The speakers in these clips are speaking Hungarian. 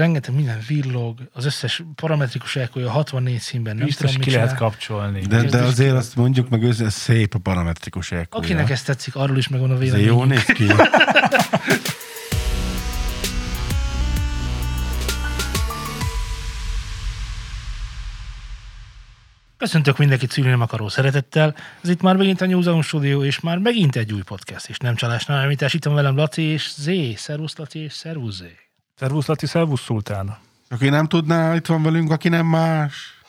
rengeteg minden villog, az összes parametrikus elkója 64 színben, nem Biztos tudom, ki lehet kapcsolni. De, de azért azt mondjuk meg, ez szép a parametrikus elkúja. Akinek ez tetszik, arról is megvan a vélemény. jó néz ki. Köszöntök mindenkit szülni nem akaró szeretettel. Ez itt már megint a New Zealand Studio, és már megint egy új podcast, és nem csalásnál, amit itt van velem Laci és Zé. Szervusz Laci és szervusz Zé. Szervusz Lati, szervusz Szultán. Aki nem tudná, itt van velünk, aki nem más.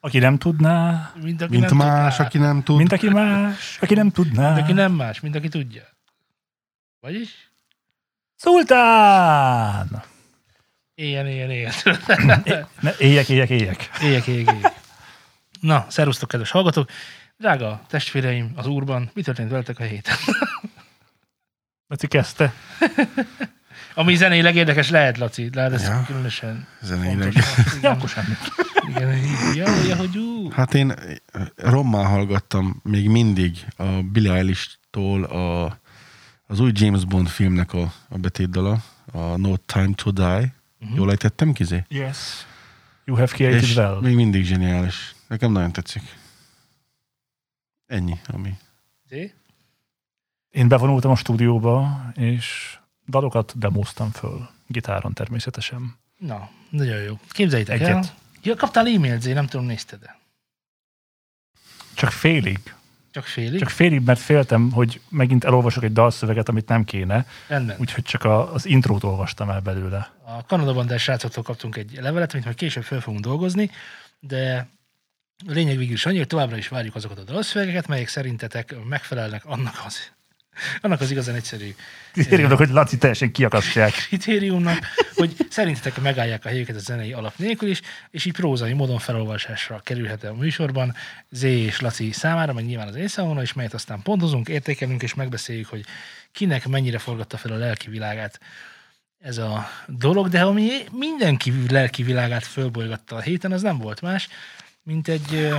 Aki nem tudná, Mind, aki Mint nem más, tudná. aki nem tud. mint aki más, aki nem tudná. Mind, aki nem más, mint aki tudja. Vagyis? Szultán! Éljen, éljen, éljen. Ne, éjek, éjek, éjek. Éjjek, éjjek, éjjek. Na, szervusztok, kedves hallgatók! Drága testvéreim az úrban, mi történt veletek a héten? Laci kezdte. Ami zenéleg érdekes lehet, Laci, lehet ez Ja. különösen Zeneileg. fontos. Ja, Igen, akkor semmi. igen, ja, ja, hogy ú. Hát én rommá hallgattam még mindig a Billie Eilish-tól a, az új James Bond filmnek a, a betétdala, a No Time to Die. Mhm. Jól ejtettem kizé? Yes. You have created És well. még mindig zseniális. Nekem nagyon tetszik. Ennyi, ami. Zé? Én bevonultam a stúdióba, és dalokat demoztam föl. Gitáron természetesen. Na, nagyon jó. Képzeljétek el. Egyet. Ja, kaptál e-mailt, Zé, nem tudom, nézted -e. Csak félig. Csak félig? Csak félig, mert féltem, hogy megint elolvasok egy dalszöveget, amit nem kéne. Rendben. Úgyhogy csak a, az intrót olvastam el belőle. A Kanada bandás srácoktól kaptunk egy levelet, amit majd később fel fogunk dolgozni, de a lényeg végül is annyi, hogy továbbra is várjuk azokat a dalszövegeket, melyek szerintetek megfelelnek annak az, annak az igazán egyszerű Kritériumok, hogy Laci teljesen kiakasztják. kritériumnak, hogy szerintetek megállják a helyüket a zenei alap nélkül is, és így prózai módon felolvasásra kerülhet a műsorban Z és Laci számára, meg nyilván az számomra is, melyet aztán pontozunk, értékelünk, és megbeszéljük, hogy kinek mennyire forgatta fel a lelki világát ez a dolog, de ami mindenki lelki világát fölbolygatta a héten, az nem volt más, mint egy...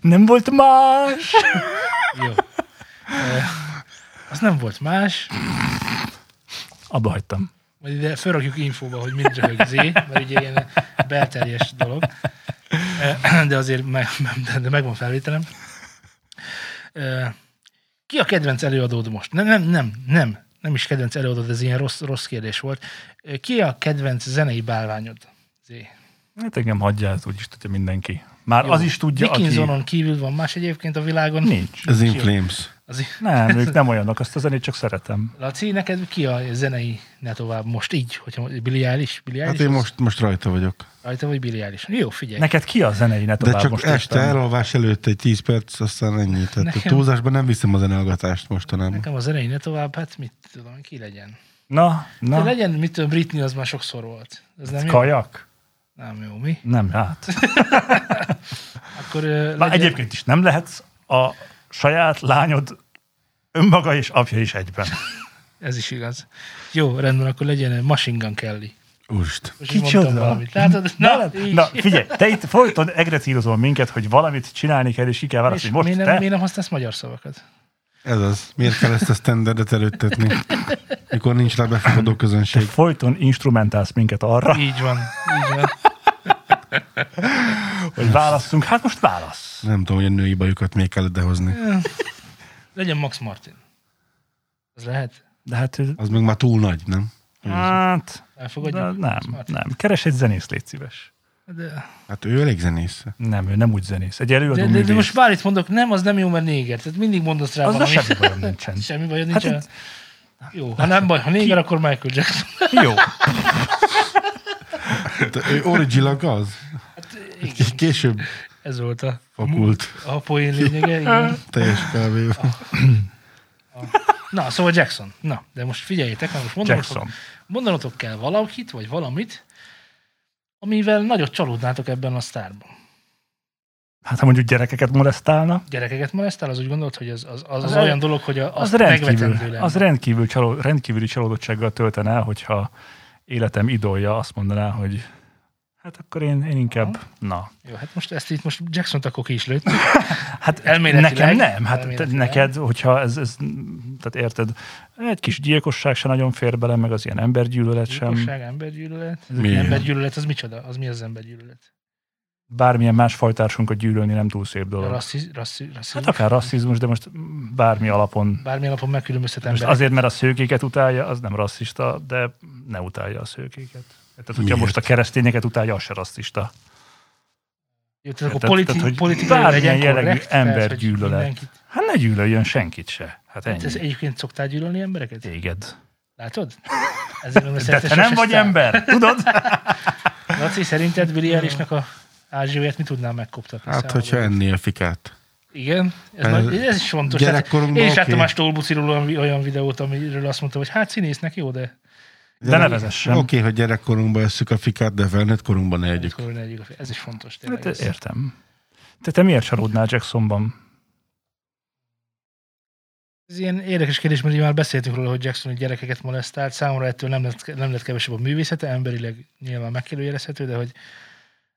Nem volt más! Jó. Az nem volt más, Abba hagytam. Majd ide felrakjuk infóba, hogy mind röhög Z, mert ugye ilyen belterjes dolog. De azért meg, de- megvan felvételem. Ki a kedvenc előadód most? Nem, nem, nem, nem. Nem is kedvenc előadód, ez ilyen rossz, rossz kérdés volt. Ki a kedvenc zenei bálványod? Z. Hát engem hagyja, ez úgyis tudja mindenki. Már Jó. az is tudja, aki... Dickinsonon kívül van más egyébként a világon? Nincs. Ez In Jó. Flames. Az, Nem, ők nem olyanok, azt a zenét csak szeretem. Laci, neked ki a zenei ne tovább most így? Hogyha Billie Eilish? Billie Hát Eilish én az most, most rajta vagyok. Rajta vagy Billie Eilish? Jó, figyelj. Neked ki a zenei ne De tovább csak most este éppen? elolvás előtt egy 10 perc, aztán ennyi. Tehát Nekem- a túlzásban nem viszem a zenehallgatást mostanában. Nekem a zenei ne tovább, hát mit tudom, ki legyen. Na, De na, legyen, mit tudom, Britney az már sokszor volt. Ez nem jó? kajak? Nem jó, mi? Nem, hát. Akkor legyen, egyébként is nem lehetsz a saját lányod önmaga és apja is egyben. ez is igaz. Jó, rendben, akkor legyen Machine Gun Kelly. Úrst. Kicsoda? Látod? Na, Na, na, így. na figyelj, te itt folyton egrecírozol minket, hogy valamit csinálni kell, és ki kell választani. Most miért, te... nem, miért nem használsz magyar szavakat? Ez az. Miért kell ezt a standardet előttetni? Mikor nincs rá befogadó Te közönség. folyton instrumentálsz minket arra, Így van, így van. Hogy válasszunk. Hát most válasz. Nem tudom, hogy a női bajukat még kell idehozni. Legyen Max Martin. Az lehet? De hát, Az még már túl nagy, nem? hát Elfogadjuk? de nem, nem. Keres egy zenész, légy szíves. De, Hát ő elég zenész. Nem, ő nem úgy zenész. Egy előadó de, de, de most bár itt mondok, nem, az nem jó, mert néger. Tehát mindig mondasz rá Az valamit. semmi bajom nincsen. Semmi bajod Hát nincs. Jó, ha nem baj, ha néger, akkor Michael Jackson. Jó. De ő original az? Igen, Később ez volt a, fakult. a poén lényege. Igen. Teljes kávé. Na, szóval Jackson. Na, de most figyeljétek, mert most mondanotok, Jackson. mondanotok kell valakit, vagy valamit, amivel nagyot csalódnátok ebben a sztárban. Hát ha mondjuk gyerekeket molesztálna, Gyerekeket molesztál, az úgy gondolt, hogy az, az, az, az, Az olyan dolog, hogy a, az, az megvetendő rendkívül, lenne. az rendkívül csaló, rendkívüli csalódottsággal töltene el, hogyha életem idolja azt mondaná, hogy Hát akkor én, én inkább, na. Jó, hát most ezt itt most Jackson-t akkor ki is lőtt. Hát Elméletileg. nekem nem. Hát Elméletileg. neked, hogyha ez, ez, tehát érted, egy kis gyilkosság se nagyon fér bele, meg az ilyen embergyűlölet sem. Gyilkosság, embergyűlölet. Miért? Embergyűlölet, az micsoda? Az mi az embergyűlölet? Bármilyen más fajtársunkat gyűlölni nem túl szép dolog. Rasszi, rasszi, rasszizmus? Hát akár rasszizmus, de most bármi alapon. Bármi alapon megkülönböztet Most azért, mert a szőkéket utálja, az nem rasszista, de ne utálja a szőkéket. Tehát, hogyha Miért? most a keresztényeket utálja, az se rasszista. Jó, tehát akkor politi- tehát, hogy politikai bármilyen jellegű embergyűlölet. mindenkit- Hát ne gyűlöljön senkit se. Hát Hát ez ennyi. egyébként szoktál gyűlölni embereket? Téged. Látod? Ezért nem De te nem vagy ember, tudod? Laci, szerinted Billy Eilishnek a ázsióját mi tudnám megkoptatni? Hát, hogyha ennél fikát. Igen, ez, Ez- nagy, ez is fontos. Tehát gyerekkorunkban én is láttam más Stolbuciról olyan, videót, amiről azt mondta, hogy hát színésznek jó, de De ne vezessem. Oké, okay, hogy gyerekkorunkban esszük a fikát, de felnőtt korunkban ne együk. ez is fontos. Tényleg. Hát értem. Te, te miért csalódnál Jacksonban? Ez ilyen érdekes kérdés, mert már beszéltünk róla, hogy Jackson gyerekeket molesztált. Számomra ettől nem lett, nem lett kevesebb a művészete, emberileg nyilván megkérdőjelezhető, de hogy,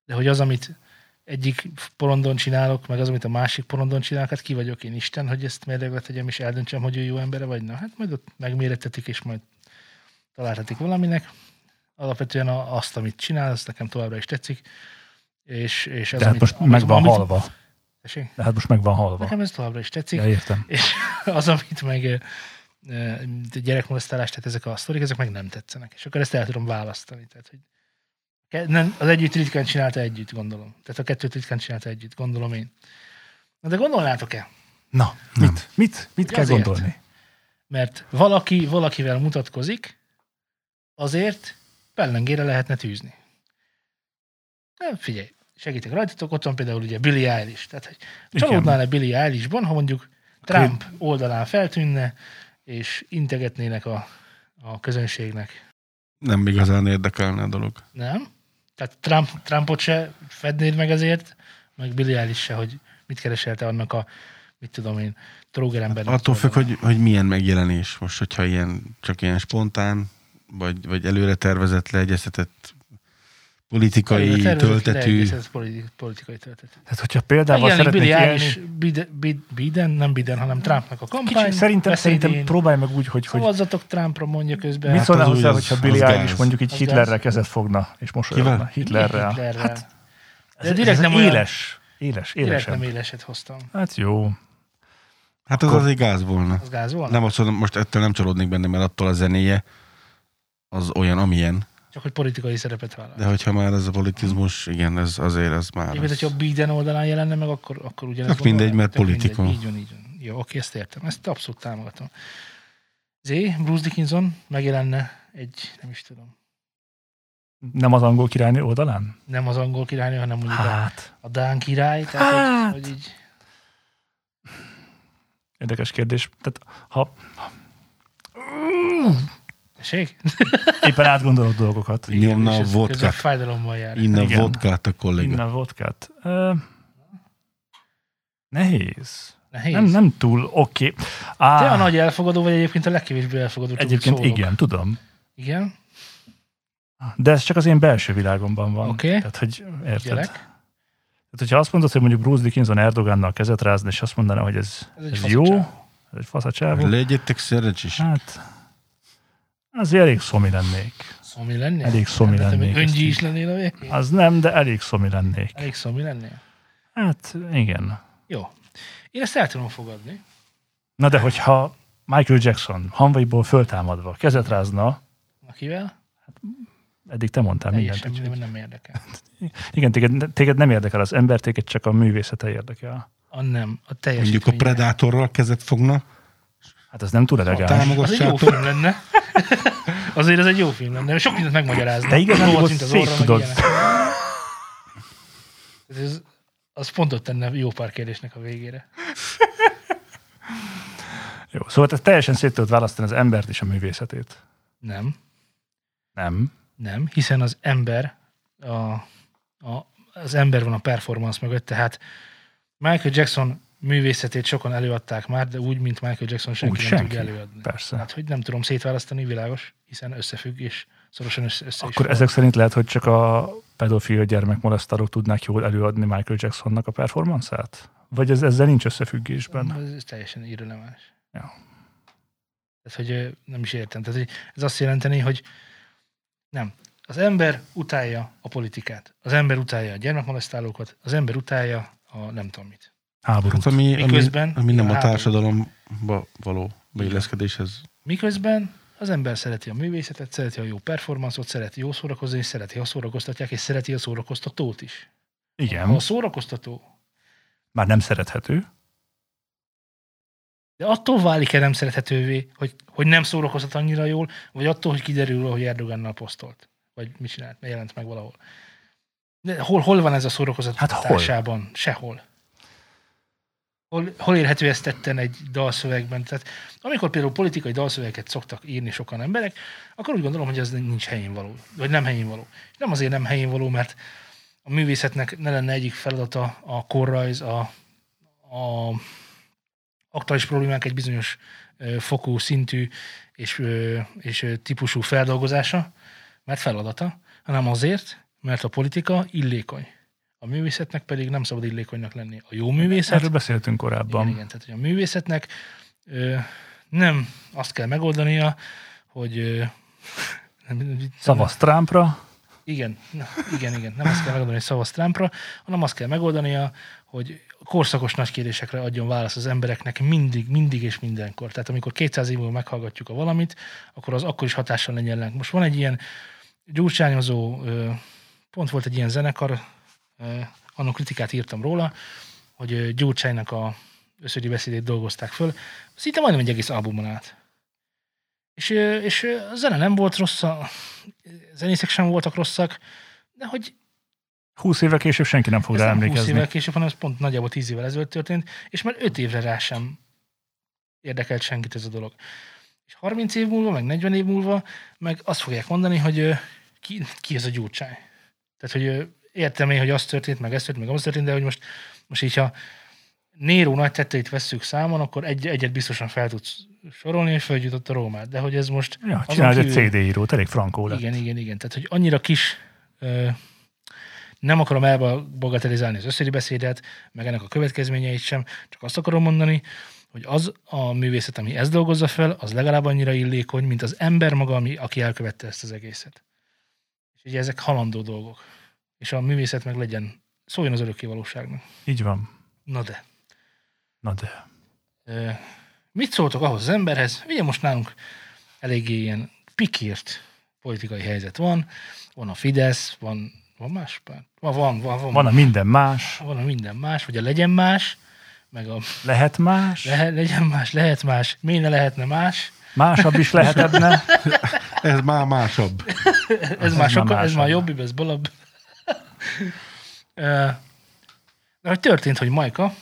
de hogy az, amit egyik porondon csinálok, meg az, amit a másik porondon csinálok, hát ki vagyok én Isten, hogy ezt mérlegre tegyem, és eldöntsem, hogy ő jó embere vagy. Na, hát majd ott megmérettetik, és majd találhatik valaminek. Alapvetően azt, amit csinál, azt nekem továbbra is tetszik. És, és az, De hát amit, most amit, meg van amit, halva. Tessék? De hát most meg van halva. Nekem ez továbbra is tetszik. Ja, értem. És az, amit meg gyerekmolesztálás, tehát ezek a sztorik, ezek meg nem tetszenek. És akkor ezt el tudom választani. Tehát, hogy nem, az együtt ritkán csinálta együtt, gondolom. Tehát a kettőt ritkán csinálta együtt, gondolom én. Na de gondolnátok-e? Na, mit, mit, mit Ugye kell azért? gondolni? Mert valaki valakivel mutatkozik, azért pellengére lehetne tűzni. Nem, figyelj, segítek rajtatok, ott van például ugye Billy Eilish. Tehát, hogy csalódnál-e Billy Eilishban, ha mondjuk Trump oldalán feltűnne, és integetnének a, a közönségnek. Nem igazán érdekelne a dolog. Nem? Tehát Trump, Trumpot se fednéd meg ezért, meg Billy Eilish se, hogy mit kereselte annak a, mit tudom én, trógerembernek. Attól az függ, oldalán. hogy, hogy milyen megjelenés. Most, hogyha ilyen, csak ilyen spontán, vagy, vagy előre tervezett, leegyeztetett politikai tervezett, töltetű. politi- politikai töltetű. Tehát, hogyha Megjelenik szeretnék Billy élni, Eilish, Biden, Biden, nem Biden, hanem Trumpnak a kampány. kicsit, szerintem, beszédén. szerintem próbálj meg úgy, hogy, hogy Szavazzatok Trumpra, mondja közben. mit Hát szólnál hozzá, hogyha Billy Eilish gáz. mondjuk így Az Hitlerrel gáz. kezet fogna, és mosolyogna. Kivel? Hitlerrel. Hitlerrel. Hát, De ez, direkt ez nem olyan- éles. Éles, élesebb. nem éleset hoztam. Hát jó. Hát az azért gáz volna. Az gáz volna? Nem azt mondom, most ettől nem csalódnék benne, mert attól a zenéje az olyan, amilyen. Csak hogy politikai szerepet vállal. De hogyha már ez a politizmus, igen, ez azért az már... Egyébként, Az... hogyha Biden oldalán jelenne meg, akkor, akkor ugyanez Tök mindegy, mert Tök mindegy. politikum. Így van, így van. Jó, oké, ezt értem. Ezt abszolút támogatom. Zé, Bruce Dickinson megjelenne egy, nem is tudom, Nem az angol királynő oldalán? nem az angol királynő, hanem mondjuk a, Hát, a Dán király. Tehát, Hát. hogy, hogy így, érdekes kérdés. Tehát, ha tessék? éppen átgondolod dolgokat, Nyomna És a vodkát. fájdalommal jár. Inna Igen. vodkát a kolléga. innen vodkát. Uh, nehéz. Nehéz. Nem, nem túl oké. Okay. Te a nagy elfogadó vagy egyébként a legkevésbé elfogadó. Egyébként szólok. igen, tudom. Igen? De ez csak az én belső világomban van. Oké. Tehát, hogy érted? Gyerek? Tehát, hogyha azt mondod, hogy mondjuk Bruce Dickinson Erdogannal kezet rázni, és azt mondaná, hogy ez, Ez ez jó, ez egy faszacsávó, Legyetek szerencsés. hát azért elég szomi lennék. Szomi lennél? Elég szomi Hát, te lennék, Öngyi is lennél a végén? Az nem, de elég szomi lennék. Elég szomi lennél? Hát igen. Jó. Én ezt el tudom fogadni. Na de hogyha Michael Jackson hanvaiból föltámadva kezet rázna, Akivel? eddig te mondtál mindent. Teljesen nem érdekel. Igen, téged, téged nem érdekel az ember, téged csak a művészete érdekel. A nem. A Mondjuk a. Predatorral kezet fogna, Hát az nem túl elegáns. Az egy jó film lenne. Azért ez egy jó film lenne. Sok mindent megmagyarázna. De igazán ott mint az orra, tudod. Ez, az pont ott tenne jó pár kérdésnek a végére. Jó, szóval te teljesen szét tudod választani az embert és a művészetét. Nem. Nem. Nem, hiszen az ember, a, a, az ember van a performance mögött, tehát Michael Jackson művészetét sokan előadták már, de úgy, mint Michael Jackson senki Úgy nem senki. tudja előadni. Persze. Hát, hogy nem tudom szétválasztani, világos, hiszen összefügg és szorosan össze, össze Akkor ezek szerint lehet, hogy csak a pedofil gyermekmolesztálók tudnák jól előadni Michael Jacksonnak a performanszát? Vagy ez ezzel nincs összefüggésben? Ez, ez teljesen irreleváns. Ja. Tehát, hogy nem is értem. Tehát, hogy ez azt jelenteni, hogy nem. Az ember utálja a politikát. Az ember utálja a gyermekmolesztálókat. Az ember utálja a nem tudom mit. Háborút. Hát ami, ami, Miközben ami nem a a társadalomba való beilleszkedéshez. Miközben az ember szereti a művészetet, szereti a jó performanszot, szereti jó szórakozni, és szereti, ha szórakoztatják, és szereti a szórakoztatót is. Ha Igen, a szórakoztató, már nem szerethető. de attól válik-e nem szerethetővé, hogy, hogy nem szórakoztat annyira jól, vagy attól, hogy kiderül, hogy Erdogannal posztolt. Vagy mit csinált, jelent meg valahol. De hol, hol van ez a szórakoztatásában? Hát hol? Sehol. Hol, hol érhető ezt tetten egy dalszövegben? Tehát amikor például politikai dalszövegeket szoktak írni sokan emberek, akkor úgy gondolom, hogy ez nincs helyén való. Vagy nem helyén való. Nem azért nem helyén való, mert a művészetnek ne lenne egyik feladata a korrajz, a, a aktuális problémák egy bizonyos fokú, szintű és, és típusú feldolgozása, mert feladata, hanem azért, mert a politika illékony. A művészetnek pedig nem szabad illékonynak lenni. A jó művészet, Erről beszéltünk korábban. igen, igen, tehát hogy a művészetnek ö, nem azt kell megoldania, hogy ö, nem, Szavaz Trumpra, igen, igen, igen. Nem azt kell megoldani, hogy szavaz Trumpra, hanem azt kell megoldania, hogy korszakos nagy kérdésekre adjon választ az embereknek mindig, mindig és mindenkor. Tehát amikor 200 év múlva meghallgatjuk a valamit, akkor az akkor is hatással legyen ránk. Most van egy ilyen gyurcsányozó, pont volt egy ilyen zenekar, annak kritikát írtam róla, hogy Gyurcsánynak a összödi beszédét dolgozták föl, szinte majdnem egy egész albumon át. És, és a zene nem volt rossz, a zenészek sem voltak rosszak, de hogy 20 évvel később senki nem fog rá nem 20 emlékezni. évvel később, hanem ez pont nagyjából 10 évvel ezelőtt történt, és már 5 évre rá sem érdekelt senkit ez a dolog. És 30 év múlva, meg 40 év múlva, meg azt fogják mondani, hogy ki, ki ez a gyurcsány. Tehát, hogy értem én, hogy az történt, meg ez történt, meg az történt, de hogy most, most így, ha Néró nagy tetteit vesszük számon, akkor egy, egyet biztosan fel tudsz sorolni, és felgyújtott a Rómát. De hogy ez most Ja, azon csináld egy kívül- CD írót, elég frankó lett. igen, igen, igen. Tehát, hogy annyira kis, ö, nem akarom elbagatelizálni az összédi beszédet, meg ennek a következményeit sem, csak azt akarom mondani, hogy az a művészet, ami ezt dolgozza fel, az legalább annyira illékony, mint az ember maga, ami, aki elkövette ezt az egészet. És ugye ezek halandó dolgok. És a művészet meg legyen, szóljon az örökké valóságnak. Így van. Na de. Na de. Ö, mit szóltok ahhoz az emberhez? Ugye most nálunk eléggé ilyen pikírt politikai helyzet van. Van a Fidesz, van, van más párt? Van, van, van, van, Van a minden más, van a minden más, vagy a legyen más, meg a lehet más, lehe, legyen más, lehet más, miért ne lehetne más. másabb is lehetne. Ez már másabb. Ez, Ez már, sokkal, ez másabb. már jobb, ez balabb. De hogy történt, hogy Majka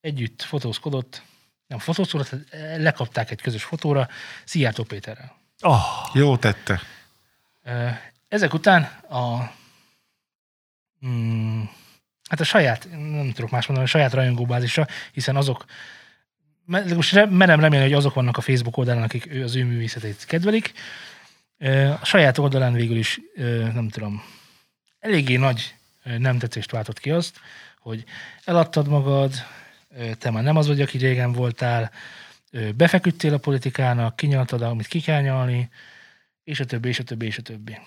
együtt fotózkodott, nem fotózkodott, hát lekapták egy közös fotóra Szijjártó Péterrel. Oh, Jó tette. Ezek után a mm, hát a saját, nem tudok más mondani, a saját rajongóbázisa, hiszen azok, most re- merem remélni, hogy azok vannak a Facebook oldalán, akik ő, az ő művészetét kedvelik. A saját oldalán végül is, nem tudom, eléggé nagy nem tetszést váltott ki azt, hogy eladtad magad, te már nem az vagy, aki régen voltál, befeküdtél a politikának, kinyaltad, amit ki kell nyalni, és a többi, és a többi, és a többi.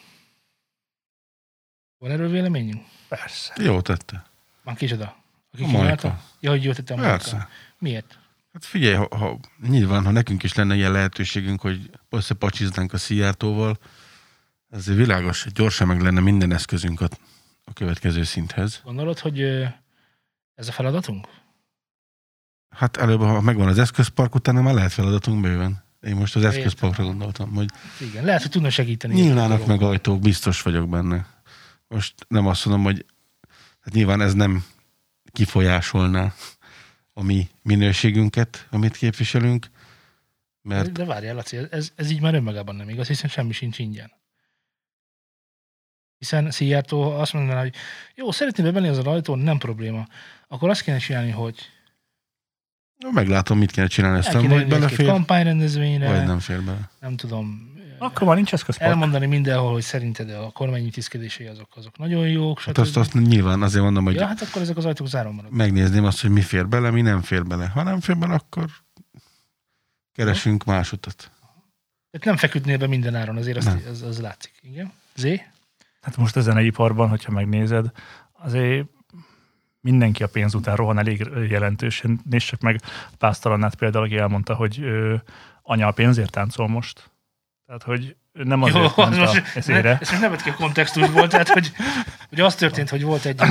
Van erről véleményünk? persze. Jó tette. Van kicsoda? Aki A kinyalta? Majka. Ja, hogy jó tette a Majka. Persze. Miért? Hát figyelj, ha, ha, nyilván, ha nekünk is lenne ilyen lehetőségünk, hogy összepacsiznánk a Szijjártóval, ez világos, gyorsan meg lenne minden eszközünk a, a következő szinthez. Gondolod, hogy ez a feladatunk? Hát előbb, ha megvan az eszközpark, utána már lehet feladatunk bőven. Én most az eszközparkra gondoltam, hogy Igen, lehet, hogy tudna segíteni. nyílnának meg ajtók, biztos vagyok benne. Most nem azt mondom, hogy hát nyilván ez nem kifolyásolná a mi minőségünket, amit képviselünk, mert De várjál, Laci, ez, ez így már önmagában nem igaz, hiszen semmi sincs ingyen. Hiszen Szijjártó azt mondaná, hogy jó, szeretnél bemenni az ajtón, nem probléma. Akkor azt kéne csinálni, hogy Meglátom, mit kell csinálni, kéne vagy belefér, kampányrendezvényre, vagy nem. fér bele. nem tudom, Akkor már nincs eszközpark. elmondani mindenhol, hogy szerinted a kormány intézkedései azok, azok nagyon jók, Hát azt, azt nyilván azért mondom, hogy Ja, hát akkor ezek az ajtók záron maradnak. megnézném azt, hogy mi fér bele, mi nem fér bele. Ha nem fér bele, akkor keresünk más utat. Tehát nem feküdnél be minden áron, azért azt, az, az látszik. Igen? Zé? Hát most a zeneiparban, hogyha megnézed, azért mindenki a pénz után rohan elég jelentősen. Nézd csak meg Pásztalannát például, aki elmondta, hogy ö, anya a pénzért táncol most. Tehát, hogy ő nem azért Jó, ment az a most, ne, ezére. ez most nem ki a kontextusból, tehát hogy, hogy az történt, hogy volt egy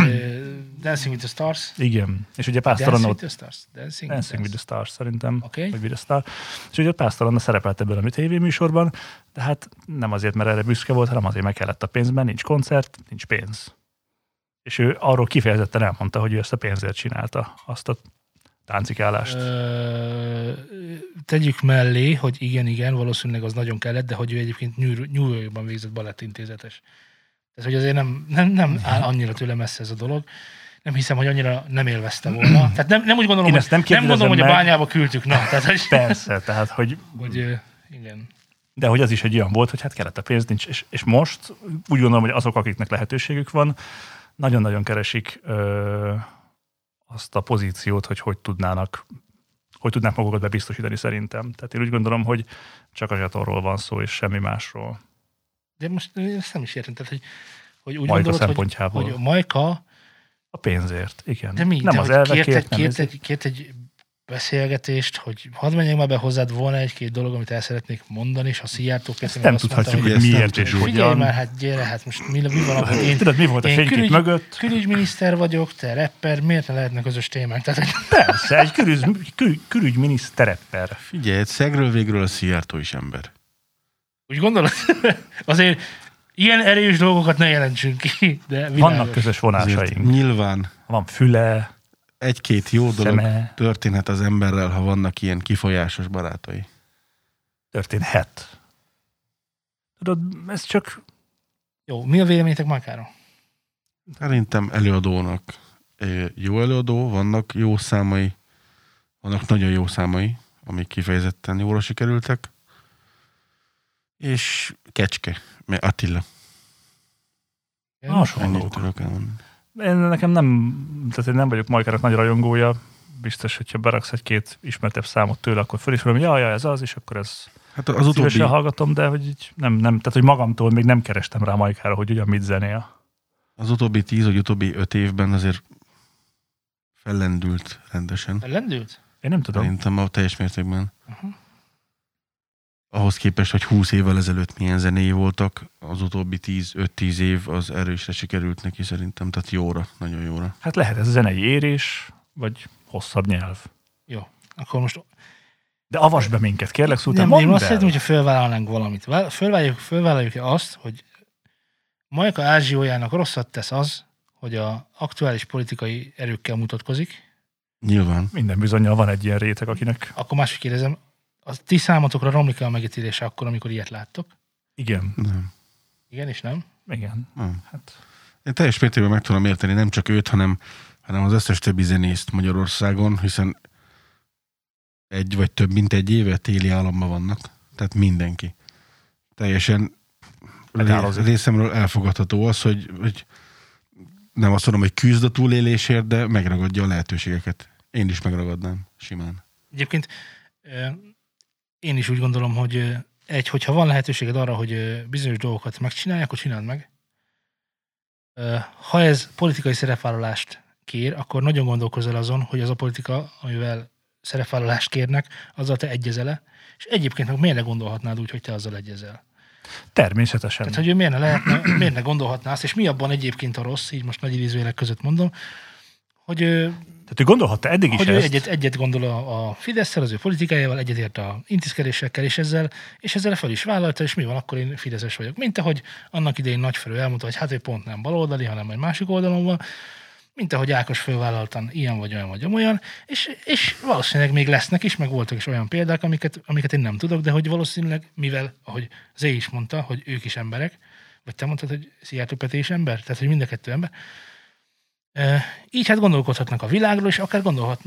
Dancing with the Stars. Igen. És ugye Dancing Pásztalanna with the Stars? Dancing, Dancing with the Stars szerintem, Oké. vagy with the Star. És ugye Pásztalanna szerepelt ebben a tévéműsorban, de hát nem azért, mert erre büszke volt, hanem azért meg kellett a pénzben, nincs koncert, nincs pénz. És ő arról kifejezetten elmondta, hogy ő ezt a pénzért csinálta, azt a táncikálást. Ö, tegyük mellé, hogy igen, igen, valószínűleg az nagyon kellett, de hogy ő egyébként New Yorkban végzett balettintézetes. Tehát, hogy azért nem, nem, nem áll annyira tőle messze ez a dolog. Nem hiszem, hogy annyira nem élvezte volna. Tehát nem, nem úgy gondolom, Én hogy, nem nem gondolom, hogy a meg. bányába küldtük. Na, tehát, hogy, Persze, tehát, hogy hogy igen. de hogy az is egy olyan volt, hogy hát kellett a pénz, nincs. És, és most úgy gondolom, hogy azok, akiknek lehetőségük van, nagyon-nagyon keresik ö, azt a pozíciót, hogy hogy tudnának hogy tudnák magukat bebiztosítani szerintem. Tehát én úgy gondolom, hogy csak a zsatorról van szó, és semmi másról. De most én ezt nem is értem. Tehát, hogy, hogy úgy Majka gondolod, hogy, szempontjából. hogy a Majka, A pénzért, igen. de mi? Nem de az elvekért, kért, egy, nem kért, egy, kért egy beszélgetést, hogy hadd menjek már be hozzád, volna egy-két dolog, amit el szeretnék mondani, és ha Szijjártó kezdtem, Nem azt mondta, tudhatjuk, hogy miért és tudjuk. Figyelj hogyan. már, hát gyere, hát most mi, mi van, hogy én, Tudod, mi volt a én fénykép külügy- mögött? külügyminiszter vagyok, te rapper, miért ne lehetne közös témánk? Tehát, Persze, egy külügy, kül, külügyminiszterepper. Figyelj, egy szegről végről a Szijjártó is ember. úgy gondolod? Azért ilyen erős dolgokat ne jelentsünk ki, de világos. Vannak közös vonásaink. nyilván Van füle, egy-két jó dolog szeme, történhet az emberrel, ha vannak ilyen kifolyásos barátai. történhet. Tudod, ez csak Jó, mi a véleményetek Makáról? Szerintem előadónak ö, jó előadó, vannak jó számai, vannak nagyon jó számai, amik kifejezetten jóra sikerültek. És Kecske, mert Attila. hasonló. Ennyit tudok elmondani. Én nekem nem, tehát én nem vagyok Majkának nagy rajongója. Biztos, hogyha beraksz egy-két ismertebb számot tőle, akkor fölismerem, hogy ja, ja, ez az, és akkor ez Hát az utóbbi, hallgatom, de hogy így nem, nem, tehát hogy magamtól még nem kerestem rá Majkára, hogy ugyan mit zenél. az utóbbi tíz vagy utóbbi öt évben azért fellendült rendesen. Lendült? Én nem tudom. Szerintem a teljes mértékben. Aha. Ahhoz képest, hogy 20 évvel ezelőtt milyen zenéi voltak, az utóbbi 10-5-10 év az erősre sikerült neki szerintem, tehát jóra, nagyon jóra. Hát lehet ez zenei érés, vagy hosszabb nyelv. Jó. Akkor most De avasd be minket, kérlek, szóval nem, én azt szeretném, hogyha fölvállalnánk valamit. Vál- Fölvállaljuk, fölvállaljuk-e azt, hogy Majka Ázsiójának rosszat tesz az, hogy a aktuális politikai erőkkel mutatkozik, Nyilván. Minden bizonyal van egy ilyen réteg, akinek akkor máshogy kérdezem, a ti számotokra romlik a megítélése akkor, amikor ilyet láttok? igen, Nem. Igen és nem? igen. nem. Hát, Én teljes mértékben meg tudom érteni nem csak őt, hanem, hanem az összes többi zenészt Magyarországon, hiszen egy vagy több mint egy éve téli államban vannak. Tehát mindenki. Teljesen Megállazik. ré- részemről elfogadható az, hogy, hogy nem azt mondom, hogy küzd a túlélésért, de megragadja a lehetőségeket. Én is megragadnám, simán. Egyébként én is úgy gondolom, hogy egy, hogyha van lehetőséged arra, hogy bizonyos dolgokat megcsinálj, akkor csináld meg. Ha ez politikai szerepvállalást kér, akkor nagyon gondolkozz el azon, hogy az a politika, amivel szerepvállalást kérnek, azzal te egyezele, és egyébként meg miért ne gondolhatnád úgy, hogy te azzal egyezel? természetesen. Tehát, hogy ő miért ne, lehetne, miért ne gondolhatná azt, és mi abban egyébként a rossz, így most nagy idézőjelek között mondom, hogy Tehát ő gondolhatta eddig is hogy ezt. egyet, egyet gondol a, a fidesz az ő politikájával, egyetért a intézkedésekkel, és ezzel, és ezzel fel is vállalta, és mi van, akkor én fideszes vagyok. Mint ahogy annak idején Nagyferő elmondta, hogy hát ő pont nem baloldali, hanem egy másik oldalon van, mint ahogy Ákos fölvállaltan ilyen vagy olyan vagy olyan, és, és valószínűleg még lesznek is, meg voltak is olyan példák, amiket, amiket én nem tudok, de hogy valószínűleg, mivel, ahogy Zé is mondta, hogy ők is emberek, vagy te mondtad, hogy Szijjártó Peti is ember, tehát hogy mind a kettő ember, Így hát gondolkodhatnak a világról, és akár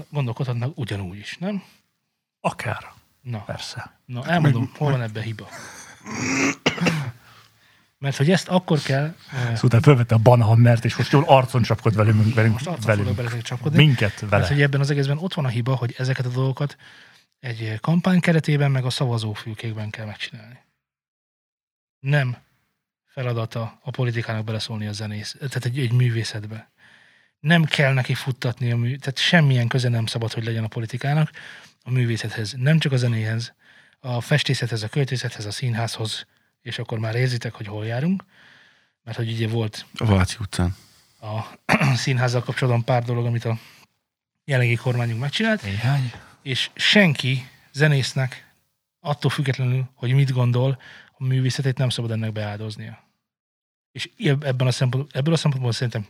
gondolkodhatnak ugyanúgy is, nem? Akár, Na, persze. na elmondom, hol van ebben hiba. Mert hogy ezt akkor kell, Szóval utána felvette a Banhammert, és most jól arcon csapkod velünk, velünk, most arcon velünk. bele csapkodni, Minket vele. mert hogy ebben az egészben ott van a hiba, hogy ezeket a dolgokat egy kampány keretében, meg a szavazófülkékben kell megcsinálni. Nem feladata a politikának beleszólni a zenész, tehát egy, egy művészetbe. Nem kell neki futtatni a mű, tehát semmilyen köze nem szabad, hogy legyen a politikának a művészethez, nem csak a zenéhez, a festészethez, a költészethez, a színházhoz, és akkor már érzitek, hogy hol járunk, mert hogy ugye volt A Váci utcán. a színházzal kapcsolatban pár dolog, amit a jelenlegi kormányunk megcsinált, Néhány. és senki zenésznek attól függetlenül, hogy mit gondol, a művészetét nem szabad ennek beáldoznia. És eb- ebben a szempont, ebből a szempontból szerintem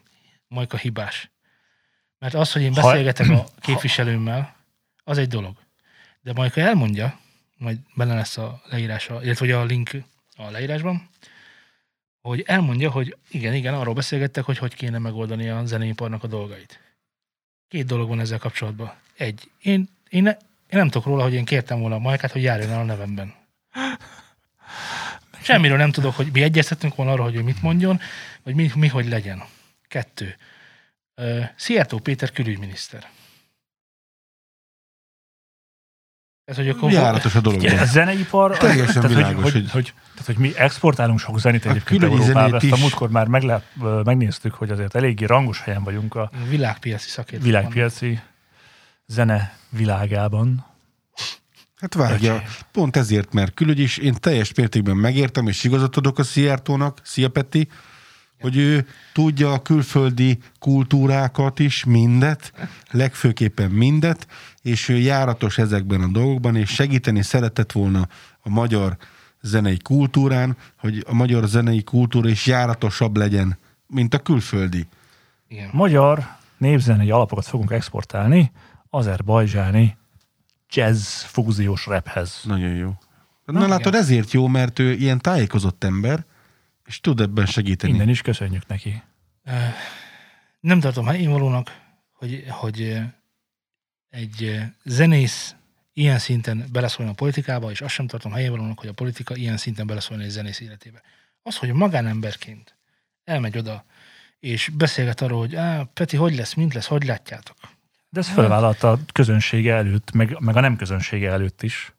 Majka hibás. Mert az, hogy én Ha- beszélgetek a képviselőmmel, az egy dolog. De Majka elmondja, majd benne lesz a leírása, illetve a link a leírásban, hogy elmondja, hogy igen, igen, arról beszélgettek, hogy hogy kéne megoldani a zeneiparnak a dolgait. Két dolog van ezzel kapcsolatban. Egy, én, én, ne, én nem tudok róla, hogy én kértem volna a Majkát, hogy járjon el a nevemben. Semmiről nem tudok, hogy mi egyeztetünk volna arra, hogy ő mit mondjon, vagy mi, mi hogy legyen. Kettő. Szijjártó Péter külügyminiszter. Ez, hogy akkor... Járatos a dolog. Ugye, a zeneipar, Teljesen tehát, világos, hogy, hogy, hogy- hogy, tehát, hogy mi exportálunk sok zenét A egyébként Európába, ezt a múltkor már meglep, megnéztük, hogy azért eléggé rangos helyen vagyunk a Világpiaci szakértő. világpiaci zene világában. Hát vágja, pont ezért, mert külügy is, én teljes mértékben megértem, és igazat adok a Szijjártónak, Szia Peti, hogy ő tudja a külföldi kultúrákat is, mindet, legfőképpen mindet, és ő járatos ezekben a dolgokban, és segíteni szeretett volna a magyar zenei kultúrán, hogy a magyar zenei kultúra is járatosabb legyen, mint a külföldi. Igen. Magyar népzenei alapokat fogunk exportálni azerbajdzsáni jazz fúziós raphez. Nagyon jó. Na, Na, látod, ezért jó, mert ő ilyen tájékozott ember, és tud ebben segíteni. Innen is köszönjük neki. Nem tartom helyén valónak, hogy, hogy egy zenész ilyen szinten beleszóljon a politikába, és azt sem tartom helyén valónak, hogy a politika ilyen szinten beleszóljon egy zenész életébe. Az, hogy magánemberként elmegy oda, és beszélget arról, hogy Á, Peti, hogy lesz, mint lesz, hogy látjátok? De ez felvállalta a közönsége előtt, meg, meg a nem közönsége előtt is,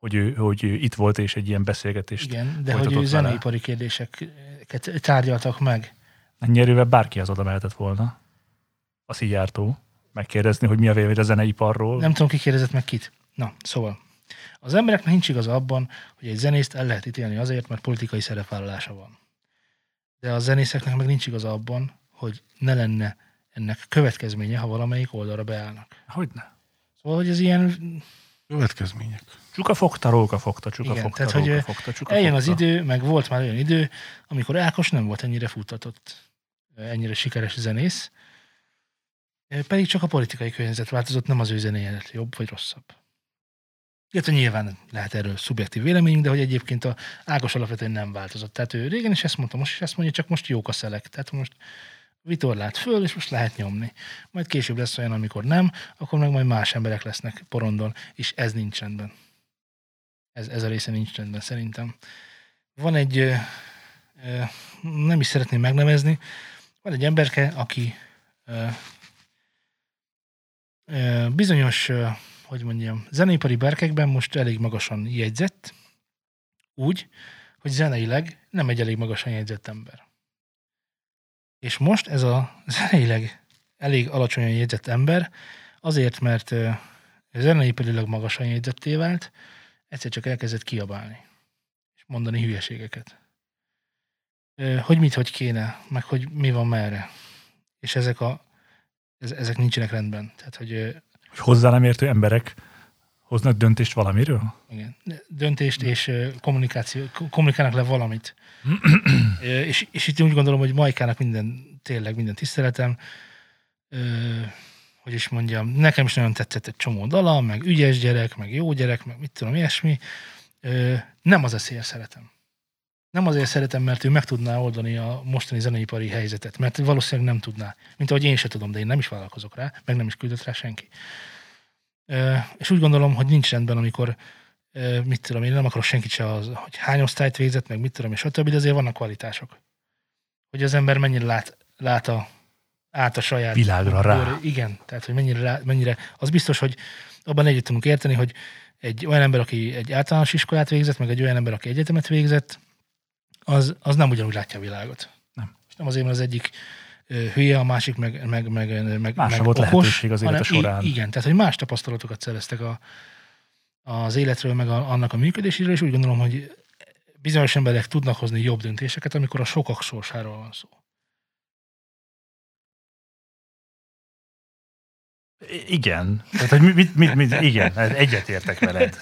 hogy ő, hogy ő itt volt, és egy ilyen beszélgetést. Igen, de hogy ő vele. zeneipari kérdéseket tárgyaltak meg. Ennyi erővel bárki az oda mehetett volna. A Szijjártó. Megkérdezni, hogy mi a vélemény a zeneiparról. Nem tudom, ki kérdezett meg kit. Na, szóval. Az embereknek nincs igaza abban, hogy egy zenészt el lehet ítélni azért, mert politikai szerepvállalása van. De a zenészeknek meg nincs igaza abban, hogy ne lenne ennek következménye, ha valamelyik oldalra beállnak. Hogyne. Szóval, hogy ez ilyen, Következmények. Csuka fogta, róka fogta, csuka Igen, fogta, tehát, hogy, fogta, csuka eljön az idő, meg volt már olyan idő, amikor Ákos nem volt ennyire futtatott, ennyire sikeres zenész, pedig csak a politikai környezet változott, nem az ő zenéje lett jobb vagy rosszabb. Illetve nyilván lehet erről szubjektív véleményünk, de hogy egyébként a Ákos alapvetően nem változott. Tehát ő régen is ezt mondta, most is ezt mondja, csak most jók a szelek. Tehát most vitorlát föl, és most lehet nyomni. Majd később lesz olyan, amikor nem, akkor meg majd más emberek lesznek porondon, és ez nincs rendben. Ez, ez a része nincs rendben szerintem. Van egy, nem is szeretném megnevezni, van egy emberke, aki bizonyos, hogy mondjam, zeneipari berkekben most elég magasan jegyzett, úgy, hogy zeneileg nem egy elég magasan jegyzett ember. És most ez a zeneileg elég alacsonyan jegyzett ember, azért, mert zeneiparilag magasan jegyzetté vált, egyszer csak elkezdett kiabálni, és mondani hülyeségeket. Hogy mit, hogy kéne, meg hogy mi van merre. És ezek, a, ez- ezek nincsenek rendben. Tehát, hogy Hogy hozzá nem értő emberek hoznak döntést valamiről? igen, döntést és kommunikáció, kommunikálnak le valamit. És, és itt úgy gondolom, hogy Majkának minden, tényleg minden tiszteletem, hogy is mondjam, nekem is nagyon tetszett egy csomó dala, meg ügyes gyerek, meg jó gyerek, meg mit tudom, ilyesmi. Nem az a szél szeretem. Nem azért szeretem, mert ő meg tudná oldani a mostani zeneipari helyzetet, mert valószínűleg nem tudná. Mint ahogy én se tudom, de én nem is vállalkozok rá, meg nem is küldött rá senki. És úgy gondolom, hogy nincs rendben, amikor mit tudom, én nem akarok senkit se az, hogy hány osztályt végzett, meg mit tudom, és stb., de azért vannak kvalitások. Hogy az ember mennyire lát, lát a, át a saját... Világra rá. Bőr- Igen, tehát hogy mennyire, rá, mennyire... Az biztos, hogy abban egyet tudunk érteni, hogy egy olyan ember, aki egy általános iskolát végzett, meg egy olyan ember, aki egyetemet végzett, az, az nem ugyanúgy látja a világot. Nem. És nem azért, mert az egyik hülye, a másik meg, meg, meg, meg, Másra meg volt okos, lehetőség az élete hanem- során. Igen, tehát hogy más tapasztalatokat szereztek a, az életről, meg a, annak a működéséről, és úgy gondolom, hogy bizonyos emberek tudnak hozni jobb döntéseket, amikor a sokak sorsáról van szó. Igen. Tehát, hogy mit, mit, mit, igen, egyet egyetértek veled.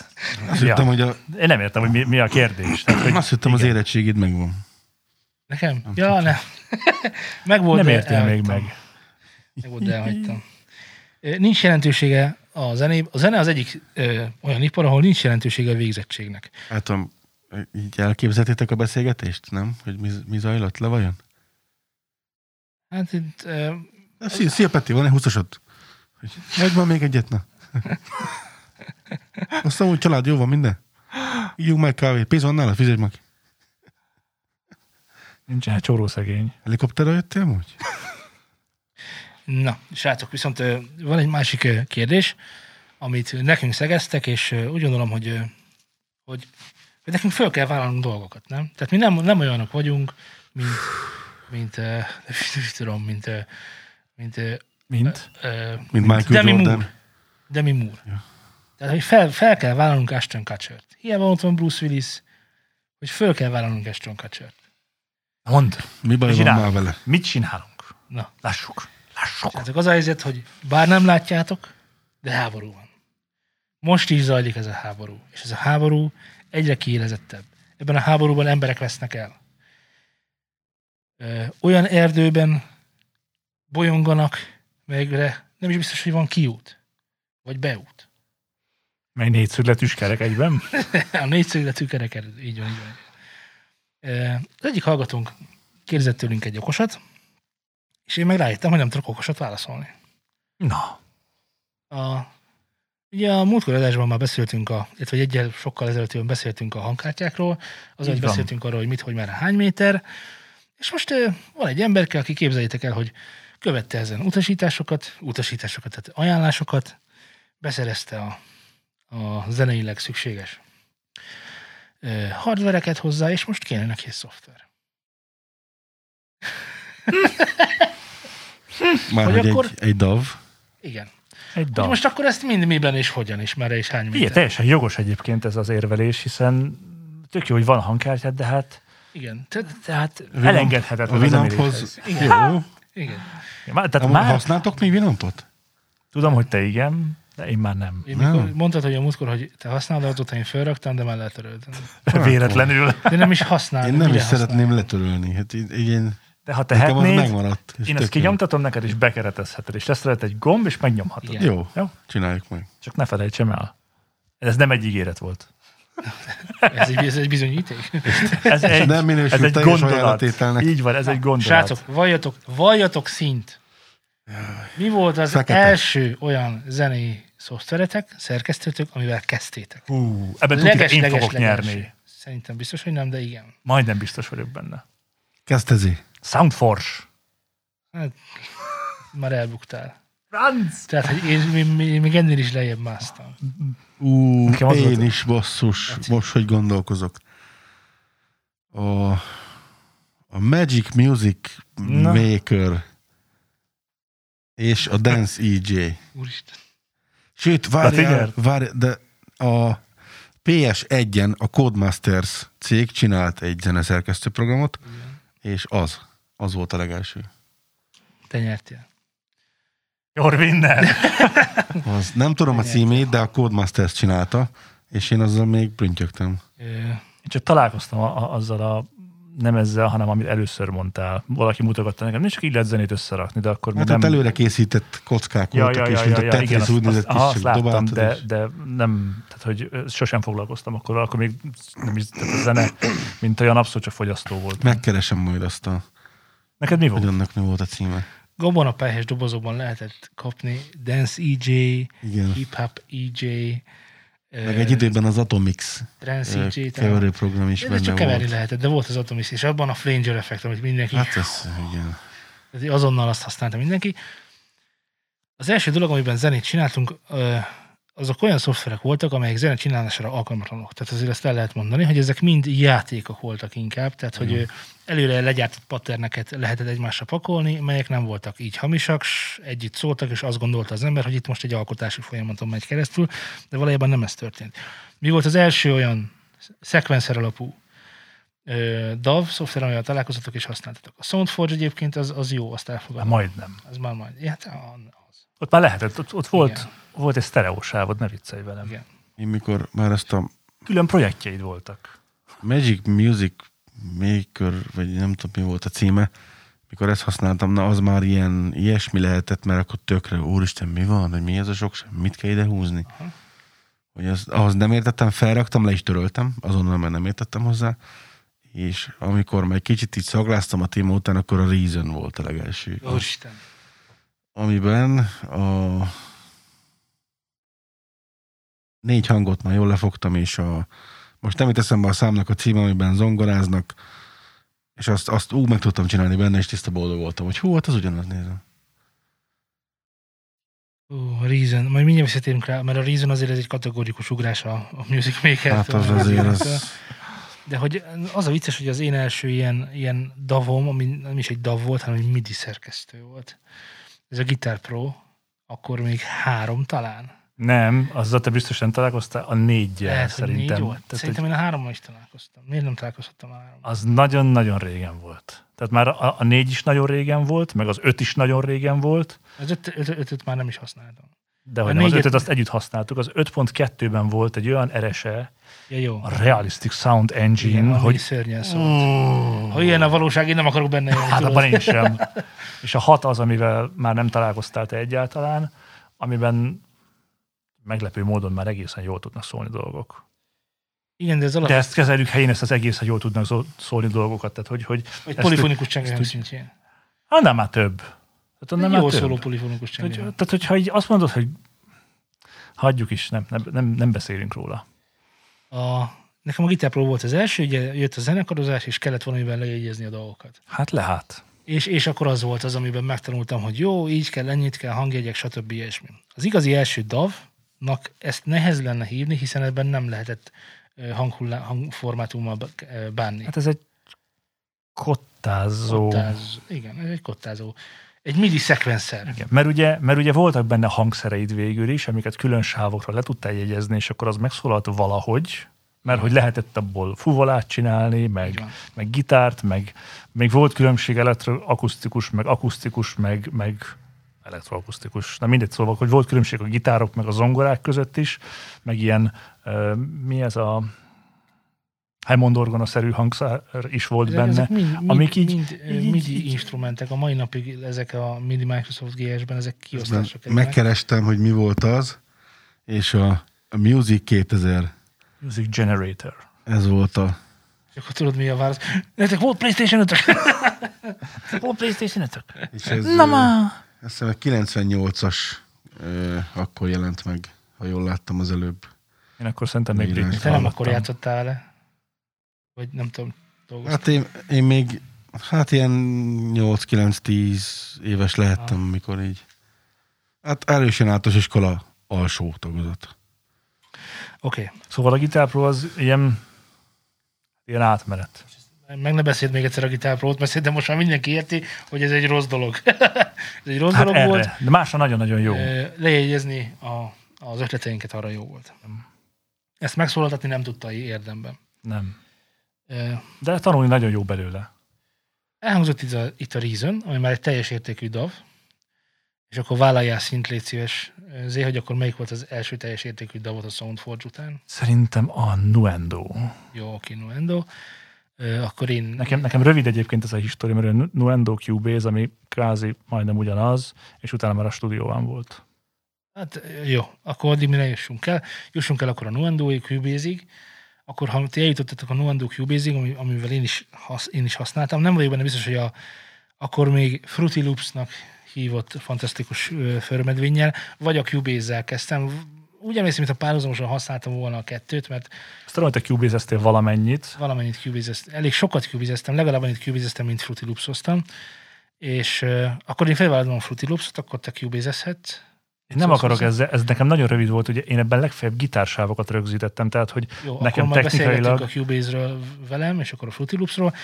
Azt ja. hittem, hogy a... Én nem értem, hogy mi, mi a kérdés. Tehát, hogy Azt hittem, igen. az érettségid megvan. Nekem? Nem ja, ne, meg volt, nem értél még meg. Meg volt, de elhagytam. Nincs jelentősége a zené. A zene az egyik ö, olyan ipar, ahol nincs jelentősége a végzettségnek. Hát így elképzeltétek a beszélgetést, nem? Hogy mi, mi zajlott le vajon? Hát itt... Ö, Szia, szia Peti, van egy 20 Megvan még egyet, na. Aztán úgy család, jó van minden? Ígyunk meg kávét, pénz van nála, fizetj meg. Nincsen hát csóró szegény. Helikopterrel jöttél amúgy? na, srácok, viszont van egy másik kérdés, amit nekünk szegeztek, és úgy gondolom, hogy, hogy, hogy nekünk föl kell vállalnunk dolgokat, nem? Tehát mi nem, nem olyanok vagyunk, mint, mint, nem tudom, mint, ö, mint, ö, Mint? ö, Mint Michael Demi Jordan. Moore. Demi Moore. Ja. Tehát, hogy fel, fel kell vállalnunk Ashton Kutchert. Hiába ott van Bruce Willis, hogy föl kell vállalnunk Ashton Kutchert. Mondd. Mi baj van már vele? Mit csinálunk? Na, Lássuk. Lássuk. tehát az a helyzet, hogy bár nem látjátok, de háború van. Most is zajlik ez a háború. És ez a háború egyre kiélezettebb. Ebben a háborúban emberek vesznek el. Ö, Olyan erdőben bolyonganak, melyikre nem is biztos, hogy van kiút. Vagy beút. Mely négyszögletűs kerek egyben? A négyszögletű kerekedő. Így van, így van. Az egyik hallgatónk kérdezett tőlünk egy okosat, és én meg rájöttem, hogy nem tudok okosat válaszolni. Na. A, ugye a múltkor adásban már beszéltünk, a, illetve egy egyel sokkal ezelőtt beszéltünk a hangkártyákról, Így hogy beszéltünk arról, hogy mit, hogy már hány méter, és most van egy emberke, aki képzeljétek el, hogy követte ezen utasításokat, utasításokat, tehát ajánlásokat, beszerezte a, a zeneileg szükséges hardvereket hozzá, és most kéne neki egy szoftver. Már Hogy akkor- egy, egy DAV. Igen. Egy Hogy dal. most akkor ezt mind miben és hogyan, és merre és hány Igen, teljesen jogos egyébként ez az érvelés, hiszen tök jó, hogy van hangkártyát, de hát, Igen. Tehát, tehát elengedhetetlen A Winamphoz. említéshez. Igen. Igen. Már- Tehát már használtok még Winampot? tudom, hogy te igen, de én már nem. Én mikor Nem. mondtad, hogy a múltkor, hogy te használod autót, én felraktam, de már letöröltem. Véletlenül. De nem is használom. Én nem is szeretném letörölni. Hát így én, De ha tehetnéd, megmaradt. és én ezt kinyomtatom neked, és bekeretezheted, és lesz rajta egy gomb, és megnyomhatod. Igen. Jó, Jó? csináljuk meg. Csak ne felejtsem el. Ez nem egy ígéret volt. Ez egy, ez egy bizonyíték. Ez egy, nem minősül ez egy gondolat. Így van, ez egy gondolat. Srácok, valljatok, valljatok szint. Mi volt az Fekete. első olyan zenei szoftveretek, szerkesztőtök, amivel kezdtétek? Hú, ebben tudjuk, én leges, fogok leges. nyerni. Szerintem biztos, hogy nem, de igen. Majdnem biztos vagyok benne. Kezdtezi. Soundforce. Hát, már elbuktál. Franz! Tehát, hogy én, én, én még ennél is lejjebb másztam. Ú, Nekem az én volt- is basszus, most, hogy gondolkozok. A, a Magic Music Na. Maker és a Dance EJ. Úristen. Sőt, Hát várjál, igen. várj, de a PS1-en a Codemasters cég csinált egy zeneszerkesztő programot, és az, az volt a legelső. Te nyertél. Your winner. Az, nem tudom a címét, de a Codemasters csinálta, és én azzal még prüntjögtem. Ö, Én csak találkoztam a, a, azzal a nem ezzel, hanem amit először mondtál. Valaki mutogatta nekem, csak így lehet zenét összerakni, de akkor Hát nem... előre készített kockák Ja, voltak, ja, és ja, mint ja, a Tetris igen, úgy nézett ki, és azt láttam, de, és- de nem, tehát hogy sosem foglalkoztam, akkor, akkor még nem is, tehát a zene, mint olyan abszolút csak fogyasztó volt. Megkeresem majd azt, a, Neked mi hogy volt? annak mi volt a címe. Gabonapelyhes dobozokban lehetett kapni Dance EJ, Igen. Hip Hop EJ, Meg egy időben az Atomix EJ, talán. keverőprogram is de benne csak keverni volt. lehetett, de volt az Atomis, és abban a flanger effekt, amit mindenki, Hát ez, igen. azonnal azt használta mindenki. Az első dolog, amiben zenét csináltunk, azok olyan szoftverek voltak, amelyek zene csinálásra alkalmatlanok. Tehát azért ezt el lehet mondani, hogy ezek mind játékok voltak inkább, tehát hogy előre legyártott patterneket lehetett egymásra pakolni, melyek nem voltak így hamisak, s együtt szóltak, és azt gondolta az ember, hogy itt most egy alkotási folyamaton megy keresztül, de valójában nem ez történt. Mi volt az első olyan szekvenszer alapú DAV szoftver, amivel találkoztatok és használtatok. A SoundForge egyébként az, az jó, azt Hát elfogadom. majdnem. Az már majd. Ja, hát az. Ott már lehetett, ott, ott volt, Igen. volt egy sztereósávod, ne viccelj velem. Igen. Én mikor már ezt a Külön projektjeid voltak. Magic Music Maker, vagy nem tudom mi volt a címe, mikor ezt használtam, na az már ilyen ilyesmi lehetett, mert akkor tökre, úristen, mi van, hogy mi ez a sok, sem, mit kell ide húzni? Aha. Hogy az, ahhoz nem értettem, felraktam, le is töröltem, azonnal, mert nem értettem hozzá, és amikor már kicsit így szagláztam a téma után, akkor a Reason volt a legelső. Úristen. amiben a négy hangot már jól lefogtam, és a, most nem jut eszembe a számnak a címe, amiben zongoráznak, és azt, azt úgy meg tudtam csinálni benne, és tiszta boldog voltam, hogy hú, hát az ugyanaz nézem. Ú, a Reason, majd mindjárt visszatérünk rá, mert a Reason azért ez egy kategórikus ugrás a, a Music maker Hát az azért az... De hogy az a vicces, hogy az én első ilyen, ilyen davom, ami nem is egy dav volt, hanem egy MIDI szerkesztő volt. Ez a Guitar Pro, akkor még három talán. Nem, azzal te biztosan találkoztál a négyel Lehet, szerintem. négy volt. Tehát, Szerintem én a hárommal is találkoztam. Miért nem találkozhattam a hárommal? az nagyon-nagyon régen volt. Tehát már a, a négy is nagyon régen volt, meg az öt is nagyon régen volt, Az öt, öt, ötöt már nem is használtam. de hogy nem, az ötöt azt együtt használtuk. Az 5.2-ben volt egy olyan RSE, Ja, jó. a Realistic Sound Engine, Igen, hogy szörnyen szólt. Ha ilyen a valóság, én nem akarok benne élni. Hát abban én sem. És a hat az, amivel már nem találkoztál te egyáltalán, amiben meglepő módon már egészen jól tudnak szólni dolgok. Igen, de ez alap, De ezt kezeljük helyén, ezt az egészen jól tudnak szó- szólni dolgokat. Tehát, hogy, hogy egy polifonikus csengő ezt- szintjén. hát nem már több. Tehát Nem nem jó már szóló polifonikus Hogy, csengő. tehát, hogyha így azt mondod, hogy hagyjuk is, nem, nem, nem, nem beszélünk róla. A, nekem a Guitar Pro volt az első, ugye jött a zenekarozás, és kellett valamivel lejegyezni a dolgokat. Hát lehet. És, és akkor az volt az, amiben megtanultam, hogy jó, így kell, ennyit kell, hangjegyek, stb. ilyesmi. Az igazi első DAV-nak ezt nehez lenne hívni, hiszen ebben nem lehetett hanghullá, hangformátummal bánni. Hát ez egy kottázó. Kottáz, igen, ez egy kottázó. Egy MIDI szekvenszer. Igen, mert ugye, mert ugye voltak benne hangszereid végül is, amiket külön sávokra le tudtál jegyezni, és akkor az megszólalt valahogy, mert hogy lehetett abból fuvolát csinálni, meg, meg gitárt, meg még volt különbség elektroakusztikus, meg akusztikus, meg, meg elektroakusztikus. Na mindegy, szóval, hogy volt különbség a gitárok, meg a zongorák között is, meg ilyen, uh, mi ez a Hammond orgona-szerű hangszer is volt Ezek, benne. ezek mind, mind, amik így- mind, így- így- MIDI így- instrumentek. A mai napig ezek a MIDI Microsoft GS-ben, ezek kiosztásra kerülnek. Megkerestem, hogy mi volt az, és a, a Music 2000, Music Generator. ez volt a, És akkor tudod, mi a válasz? Nektek volt PlayStation 5 Volt PlayStation 5 és ez, Na ma! Azt hiszem a 98-as ö, akkor jelent meg, ha jól láttam az előbb. Én akkor szerintem még. Britney Te nem akkor játszottál vele? Vagy nem tudom, dolgoztál. Hát én, én még, hát ilyen 8-9-10 éves lehettem, Ah. mikor így. Hát erősen általános iskola alsó tagozat. Oké. Okay. Szóval a Guitar Pro az ilyen, ilyen átmenet. Meg ne beszéld még egyszer a Guitar Pro-t, mert szerintem most már mindenki érti, hogy ez egy rossz dolog. ez egy rossz Hát dolog erre. volt. De másra nagyon-nagyon jó. Lejegyezni a, az ötleteinket arra jó volt. Ezt megszólaltatni nem tudta érdemben. Nem. De tanulni nagyon jó belőle. Elhangzott itt a, itt a Reason, ami már egy teljes értékű DAV, és akkor vállaljál szint, légy szíves, Zé, hogy akkor melyik volt az első teljes értékű DAV-ot a SoundForge után? Szerintem a Nuendo. Jó, oké, Nuendo. Akkor én... Nekem, nekem rövid egyébként ez a história, mert a Nuendo Cubase, ami kvázi majdnem ugyanaz, és utána már a stúdióban volt. Hát jó, akkor addig mire jussunk el. Jussunk el akkor a Nuendo-ig, Cubase-ig. Akkor ha ti eljutottatok a Nuendo Cubase-ig, ami, amivel én is, hasz, én is használtam, nem vagyok benne biztos, hogy a, akkor még Fruity Loops-nak hívott fantasztikus förmedvénnyel, vagy a Cubase-zel kezdtem. Úgy emlékszem, mintha párhuzamosan használtam volna a kettőt, mert Azt tudom, hogy te cubase valamennyit. valamennyit cubase elég sokat cubase legalább annyit cubase mint Fruity loops és uh, akkor én felvállalom a Fruity Loops-ot, akkor te cubase Én nem akarok ezzel, ez nekem nagyon rövid volt, ugye én ebben legfeljebb gitársávokat rögzítettem, tehát hogy Jó, nekem akkor technikailag... a Cubase-ről velem, és akkor a Fruity Loops-ról.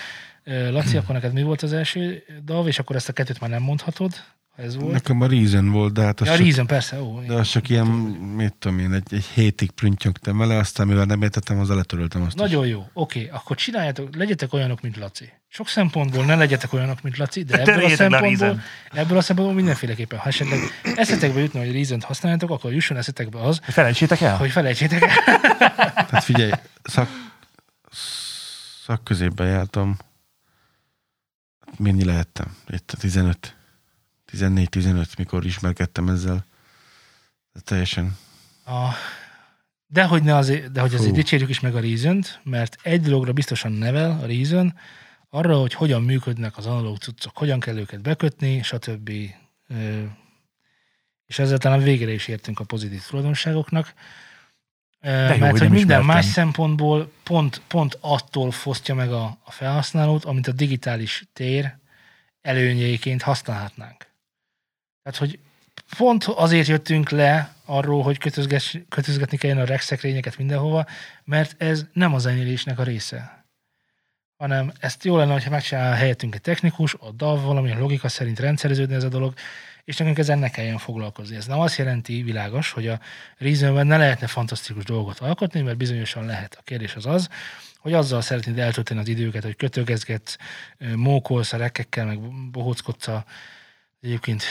Laci, akkor neked mi volt az első DAV, és akkor ezt a kettőt már nem mondhatod, ha ez volt. Nekem a Reason volt, de hát az, Ja, a csak, Reason, persze. Ó, de az csak ilyen, mit tudom én, egy, egy hétig prüntjögtem vele, aztán mivel nem értettem, az letöröltem azt is. Nagyon jó. Oké, akkor csináljátok, legyetek olyanok, mint Laci. Sok szempontból ne legyetek olyanok, mint Laci, de ebből a szempontból, Reason. ebből a szempontból mindenféleképpen. Ha esetleg eszetekbe jutna, hogy Reason-t használjátok, akkor jusson eszetekbe az, Hogy Felejtsétek el? hogy felejtsétek el. Tehát figyelj, szak, szakközépben jártam, mennyi lehettem? Itt a 15, 14-15, mikor ismerkedtem ezzel. De teljesen A, de hogy, ne azért, de hogy azért Fú. dicsérjük is meg a reason mert egy dologra biztosan nevel a Reason, arra, hogy hogyan működnek az analóg cuccok, hogyan kell őket bekötni, stb. És ezzel talán végére is értünk a pozitív tulajdonságoknak. Jó, Mert hogy minden ismertem. más szempontból pont, pont attól fosztja meg a, a felhasználót, amit a digitális tér előnyeiként használhatnánk. Tehát, hogy pont azért jöttünk le arról, hogy kötözgetni kelljen a regszekrényeket mindenhova, mert ez nem a zenélésnek a része. Hanem ezt jó lenne, ha megcsinál helyettünk egy technikus, a DAV valamilyen logika szerint rendszereződne ez a dolog, és nekünk ezzel ne kelljen foglalkozni. Ez nem azt jelenti, világos, hogy a Reasonben ne lehetne fantasztikus dolgot alkotni, mert bizonyosan lehet. A kérdés az az, hogy azzal szeretnéd eltölteni az időket, hogy kötögezgetsz, mókolsz a rekekkel, meg bohóckodsz a egyébként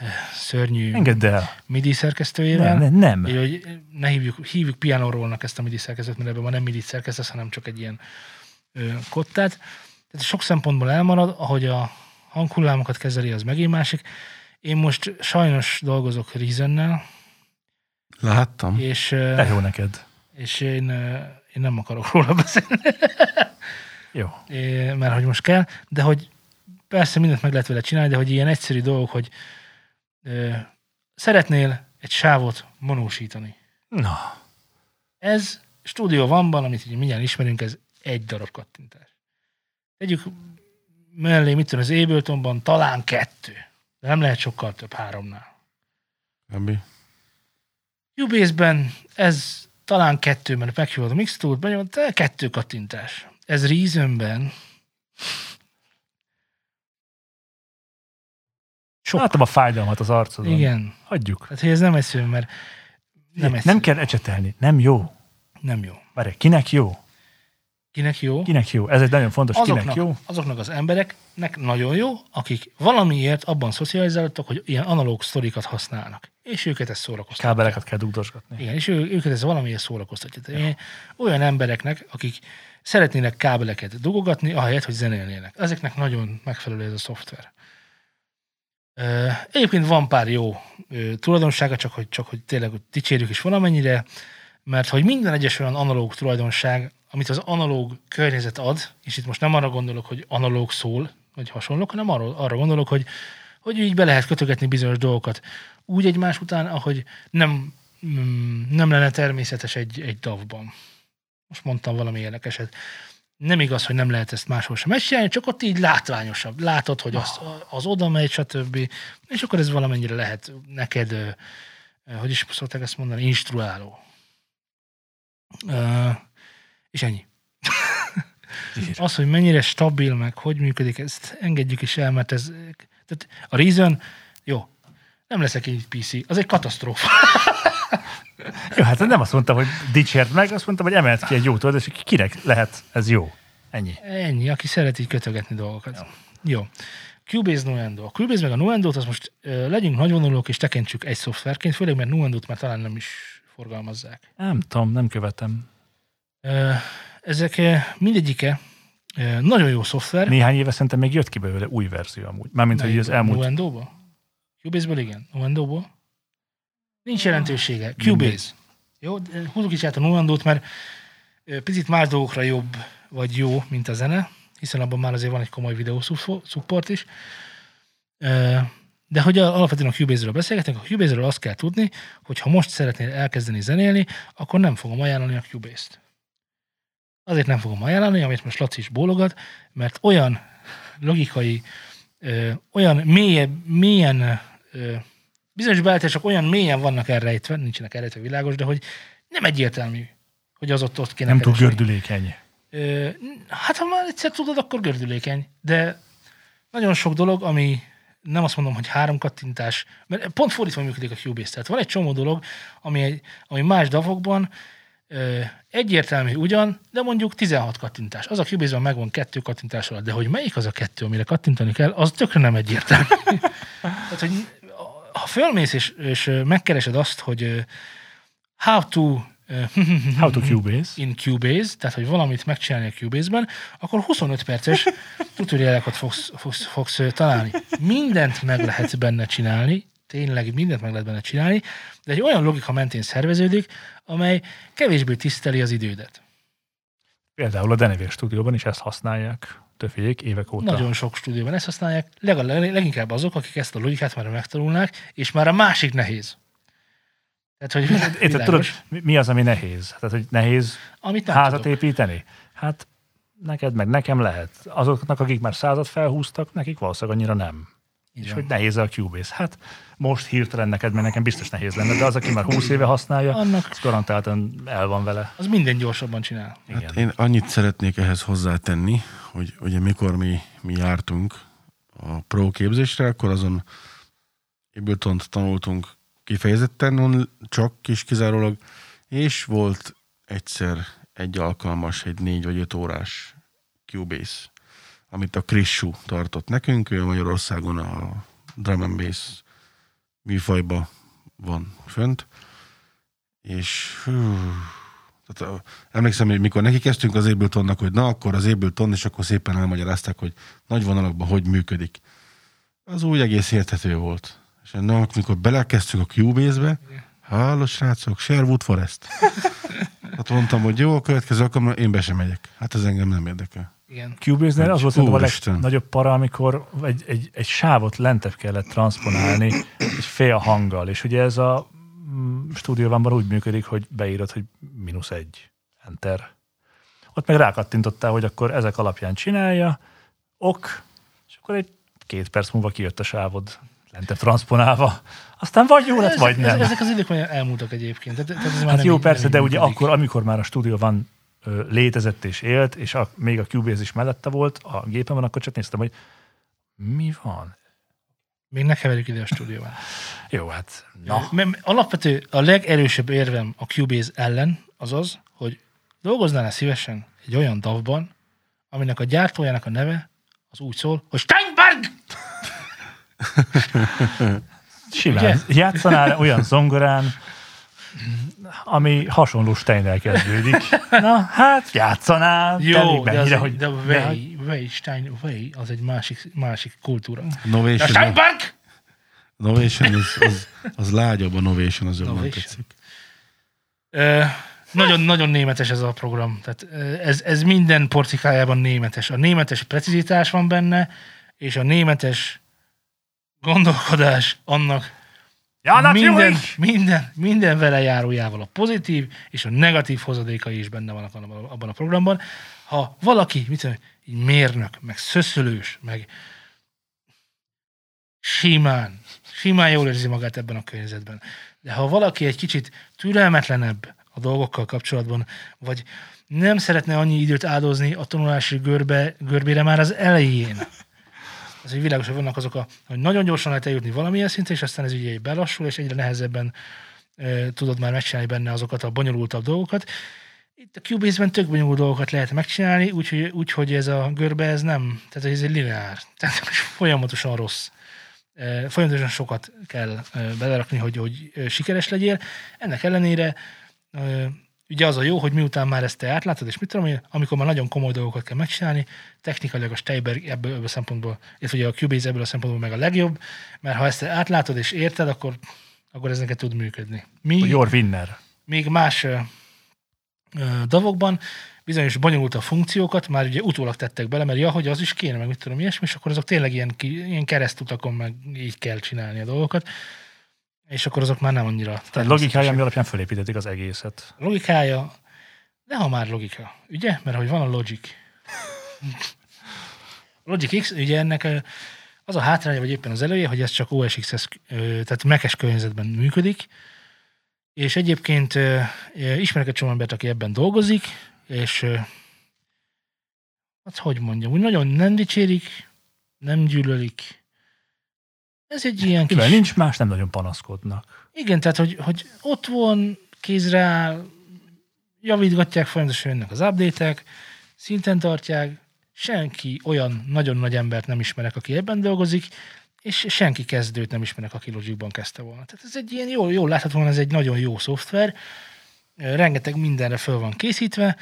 eh, szörnyű Engedd el. MIDI szerkesztőjével. Nem, nem, nem. Így, hogy ne hívjuk, hívjuk piano rollnak ezt a MIDI szerkezetet, mert ebben már nem MIDI szerkezet, hanem csak egy ilyen ö, kottát. Tehát sok szempontból elmarad, ahogy a hanghullámokat kezeli, az megint másik. Én most sajnos dolgozok Reasonnel, láttam. és, De jó neked. és én, én nem akarok róla beszélni, Jó. É, mert hogy most kell, de hogy persze mindent meg lehet vele csinálni, de hogy ilyen egyszerű dolgok, hogy ö, szeretnél egy sávot monósítani. Na, Ez stúdió vanban, amit így mindjárt ismerünk, ez egy darab kattintás. Tegyük mellé, mit tudom, az Abletonban talán kettő. De nem lehet sokkal több háromnál. Gabi. Cubase-ben ez talán kettő, mert meghívod a mixtúrt, benyomod, kettő kattintás. Ez Reasonben sok. látom a fájdalmat az arcodon. Igen. Hagyjuk. Tehát, hogy ez nem egyszerű, mert nem, egyszerű. nem kell ecsetelni. Nem jó. nem jó. Várj, kinek jó? Kinek jó? Kinek jó? Ez egy nagyon fontos. Kinek azoknak, jó? azoknak az embereknek nagyon jó, akik valamiért abban szocializálódtak, hogy ilyen analóg sztorikat használnak. És őket ezt szórakoztatja. Kábeleket kell dugdosgatni. Igen, és ő, őket ez valamiért szórakoztatja. Én Olyan embereknek, akik szeretnének kábeleket dugogatni, ahelyett, hogy zenélnének. Ezeknek nagyon megfelelő ez a szoftver. Egyébként van pár jó tulajdonsága, csak hogy, csak hogy tényleg dicsérjük is valamennyire, mert hogy minden egyes olyan analóg tulajdonság, amit az analóg környezet ad, és itt most nem arra gondolok, hogy analóg szól, vagy hasonlók, hanem arra, arra gondolok, hogy, hogy így be lehet kötögetni bizonyos dolgokat. Úgy egymás után, ahogy nem, mm, nem lenne természetes egy, egy DAV-ban. Most mondtam valami érdekeset. Nem igaz, hogy nem lehet ezt máshol sem megcsinálni, csak ott így látványosabb. Látod, hogy az, az oda megy, stb. És akkor ez valamennyire lehet neked, hogy is szokták ezt mondani, instruáló. Ö, és ennyi. Az, hogy mennyire stabil, meg hogy működik, ezt engedjük is el, mert ez... Tehát a Reason, jó, nem leszek egy PC, az egy katasztrófa. Jó, hát nem azt mondtam, hogy dicsért meg, azt mondtam, hogy emelt ki egy jó és kinek lehet ez jó. Ennyi. Ennyi, aki szeret így kötögetni dolgokat. Jó. jó. Cubase Nuendo. A Cubase meg a Nuendo-t, az most ö, legyünk nagyvonulók és tekintsük egy szoftverként, főleg mert Nuendo-t már talán nem is forgalmazzák. Nem tudom, nem követem. Ö, ezek mindegyike Ö, Nagyon jó szoftver. Néhány éve szerintem még jött ki belőle új verzió amúgy. Mármint, hogy az elmúlt... Nuendo-ból? Cubase-ből igen. Nuendo-ból? Nincs jelentősége. Cubase. Jó, húzzuk is át a Nuendo-t, mert picit más dolgokra jobb vagy jó, mint a zene, hiszen abban már azért van egy komoly videó support is. De hogy alapvetően a Cubase-ről beszélgetünk, a Cubase-ről azt kell tudni, hogy ha most szeretnél elkezdeni zenélni, akkor nem fogom ajánlani a Cubase-t. Azért nem fogom ajánlani, amit most Laci is bólogat, mert olyan logikai, ö, olyan mélyebb, mélyen, ö, bizonyos beállítások olyan mélyen vannak elrejtve, nincsenek elrejtve világos, de hogy nem egyértelmű, hogy az ott, ott kéne Nem túl gördülékeny. Ö, hát ha már egyszer tudod, akkor gördülékeny. De nagyon sok dolog, ami nem azt mondom, hogy három kattintás, mert pont fordítva működik a Cubase. Tehát van egy csomó dolog, ami, egy, ami más davokban ö, egyértelmű ugyan, de mondjuk 16 kattintás. Az a Cubase-ban megvan kettő kattintás alatt, de hogy melyik az a kettő, amire kattintani kell, az tökre nem egyértelmű. Tehát, hogy ha fölmész és, és megkeresed azt, hogy how to How to Cubase. in Cubase, tehát hogy valamit megcsinálni a Cubase-ben, akkor 25 perces tutorialokat fogsz, fogsz, fogsz találni. Mindent meg lehet benne csinálni, tényleg mindent meg lehet benne csinálni, de egy olyan logika mentén szerveződik, amely kevésbé tiszteli az idődet. Például a Denevér stúdióban is ezt használják többfélék évek óta. Nagyon sok stúdióban ezt használják, legalább, leginkább azok, akik ezt a logikát már megtanulnák, és már a másik nehéz. Tehát, hogy Érted, tudod, világos, mi- mi az, ami nehéz? Tehát, hogy nehéz amit házat tudok. építeni? Hát neked meg nekem lehet. Azoknak, akik már százat felhúztak, nekik valószínűleg annyira nem. Így És hogy nehéz a Cubase. Hát most hirtelen neked, mert nekem biztos nehéz lenne, de az, aki már 20 éve használja, Annak az garantáltan el van vele. az minden gyorsabban csinál. Igen. Hát én annyit szeretnék ehhez hozzátenni, hogy ugye mikor mi, mi jártunk a pro képzésre, akkor azon ableton tanultunk kifejezetten, on- csak kis kizárólag, és volt egyszer egy alkalmas, egy négy vagy öt órás Cubase, amit a Krissu tartott nekünk, ő Magyarországon a drum and bass műfajba van fönt, és hú, tehát, emlékszem, hogy mikor neki kezdtünk az Abletonnak, hogy na, akkor az Ableton, és akkor szépen elmagyarázták, hogy nagy vonalakban hogy működik. Az úgy egész érthető volt. És na, amikor belekezdtünk a Cubase-be, halló srácok, Sherwood Forest. Hát mondtam, hogy jó, a következő alkalommal én be sem megyek. Hát ez engem nem érdekel. Igen. Cubase-nél az volt szerintem a Úristen. legnagyobb para, amikor egy, egy, egy sávot lentebb kellett transponálni egy fél hanggal, és ugye ez a mm, stúdióban úgy működik, hogy beírod, hogy mínusz egy, enter. Ott meg rákattintottál, hogy akkor ezek alapján csinálja, ok, és akkor egy két perc múlva kijött a sávod lentebb transponálva. Aztán vagy jó lett, vagy nem. Ezek az idők már elmúltak egyébként. Tehát, tehát ez már Hát nem jó, így- persze, nem de ugye működik. akkor, amikor már a stúdió van létezett és élt, és a, még a Cubase is mellette volt a gépemen, akkor csak néztem, hogy mi van? Még ne keverjük ide a stúdióban. Jó, hát na. Mert alapvető, a legerősebb érvem a Cubase ellen az az, hogy dolgoznál szívesen egy olyan davban, aminek a gyártójának a neve az úgy szól, hogy Steinberg! Simán. Ugye? Játszanál olyan zongorán, ami hasonló Steinnel kezdődik. Na, hát játszanál. Jó, de, az hogy, de Way, Way, Stein, Way, az egy másik, másik kultúra. De Novation, Steinberg! Novation az, az, az lágyabb, a Novation az jobban tetszik. Ö, nagyon, nagyon németes ez a program. Tehát ez, ez minden porcikájában németes. A németes precizitás van benne, és a németes gondolkodás annak Ja, minden, jó, minden, minden vele járójával a pozitív és a negatív hozadékai is benne vannak abban a- abban a programban. Ha valaki, mit tudom, így mérnök, meg szöszölős, meg simán, simán jól érzi magát ebben a környezetben. De ha valaki egy kicsit türelmetlenebb a dolgokkal kapcsolatban, vagy nem szeretne annyi időt áldozni a tanulási görbe, görbére már az elején, az hogy világos, hogy vannak azok, a, hogy nagyon gyorsan lehet eljutni valamilyen szintre, és aztán ez ugye belassul, és egyre nehezebben e, tudod már megcsinálni benne azokat a bonyolultabb dolgokat. Itt a Cubase-ben tök bonyolult dolgokat lehet megcsinálni, úgyhogy úgy, hogy ez a görbe, ez nem, tehát ez egy lineár, tehát folyamatosan rossz. E, folyamatosan sokat kell e, belerakni, hogy, hogy sikeres legyél. Ennek ellenére e, ugye az a jó, hogy miután már ezt te átlátod, és mit tudom én, amikor már nagyon komoly dolgokat kell megcsinálni, technikailag a Steiber ebből, ebből a szempontból, illetve ugye a Cubase ebből a szempontból meg a legjobb, mert ha ezt te átlátod és érted, akkor, akkor ez neked tud működni. Mi, Your winner. még más ö, ö, davokban bizonyos bonyolult a funkciókat, már ugye utólag tettek bele, mert ja, hogy az is kéne, meg mit tudom, ilyesmi, és akkor azok tényleg ilyen, ilyen keresztutakon meg így kell csinálni a dolgokat, és akkor azok már nem annyira. Tehát logikája, ami alapján fölépítették az egészet. Logikája, de ha már logika, ugye? Mert hogy van a Logic. Logic X, ugye ennek az a hátránya, vagy éppen az elője, hogy ez csak OS X-es, ö, tehát Mac-es környezetben működik, és egyébként ismerek egy csomó embert, aki ebben dolgozik, és hát hogy mondjam, úgy nagyon nem dicsérik, nem gyűlölik. Ez egy ilyen kis... Mivel nincs más, nem nagyon panaszkodnak. Igen, tehát, hogy, hogy ott van, kézre áll, javítgatják folyamatosan jönnek az update szinten tartják, senki olyan nagyon nagy embert nem ismerek, aki ebben dolgozik, és senki kezdőt nem ismerek, aki Logicban kezdte volna. Tehát ez egy ilyen jól, jól láthatóan, ez egy nagyon jó szoftver, rengeteg mindenre föl van készítve,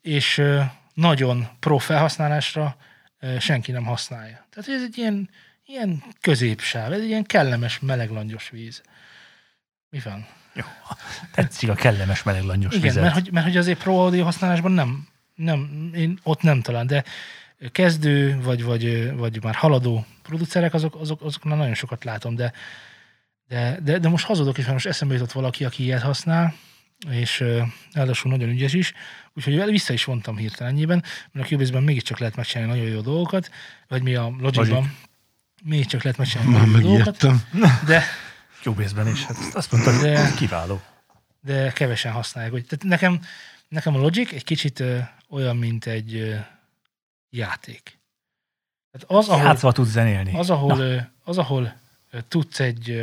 és nagyon pro felhasználásra senki nem használja. Tehát ez egy ilyen, ilyen középsáv, ez egy ilyen kellemes, meleglangyos víz. Mi van? Jó. Tetszik a kellemes meleglangyos Igen, vizet. mert hogy, mert hogy azért pro audio használásban nem, nem, én ott nem talán, de kezdő, vagy, vagy, vagy már haladó producerek, azok, azok, azoknál nagyon sokat látom, de, de, de, de most hazudok is, mert most eszembe jutott valaki, aki ilyet használ, és ráadásul nagyon ügyes is, úgyhogy vissza is vontam hirtelenjében, mert a Cubase-ben mégiscsak lehet megcsinálni nagyon jó dolgokat, vagy mi a Logicban Logic. Mégiscsak lehet megcsinálni Már megijedtem. de, Cubase-ben is. Hát azt mondta, hogy De- kiváló. de kevesen használják. Úgy- Tehát nekem, nekem a Logic egy kicsit ö, olyan, mint egy ö, játék. Tehát az, ahol, Játszva tudsz zenélni. az, ahol, Na, ö, az, ahol ö, tudsz egy, ö,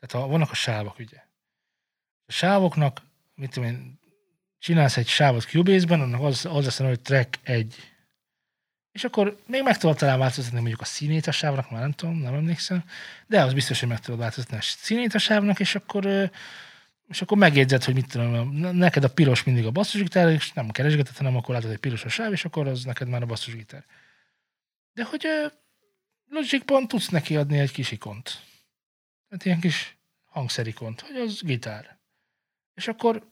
tehát ha vannak a sávok, ugye. A sávoknak, mit tudom én, csinálsz egy sávot Cubase-ben, annak az, az lesz hogy track 1. És akkor még meg tudod talán változtatni mondjuk a színét a sávnak, már nem tudom, nem emlékszem, de az biztos, hogy meg tudod változtatni a színét a sávnak, és akkor és akkor megjegyzed, hogy mit tudom, neked a piros mindig a basszusgitár, és nem keresgeted, hanem akkor látod egy piros a sáv, és akkor az neked már a basszusgitár. De hogy Logicban tudsz neki adni egy kis ikont. Tehát ilyen kis hangszerikont, hogy az gitár. És akkor,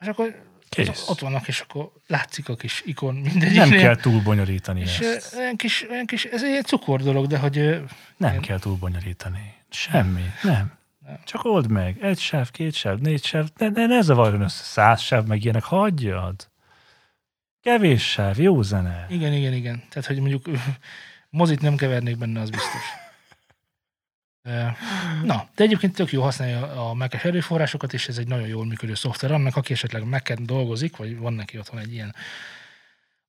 és akkor Kész. ott vannak, és akkor látszik a kis ikon mindegyik. nem kell túl bonyolítani És ezt. olyan kis, olyan kis, ez egy cukor dolog, de hogy Nem én- kell túl bonyolítani. Semmi. Nem. Nem. Csak old meg. Egy sáv, két sáv, négy sáv. Ne, ne, ne zavarjon össze. Száz sáv, meg ilyenek. Hagyjad. Kevés sáv, jó zene. Igen, igen, igen. Tehát, hogy mondjuk mozit nem kevernék benne, az biztos. Na, de egyébként tök jó használja a mac erőforrásokat, és ez egy nagyon jól működő szoftver. Annak, aki esetleg mac dolgozik, vagy van neki otthon egy ilyen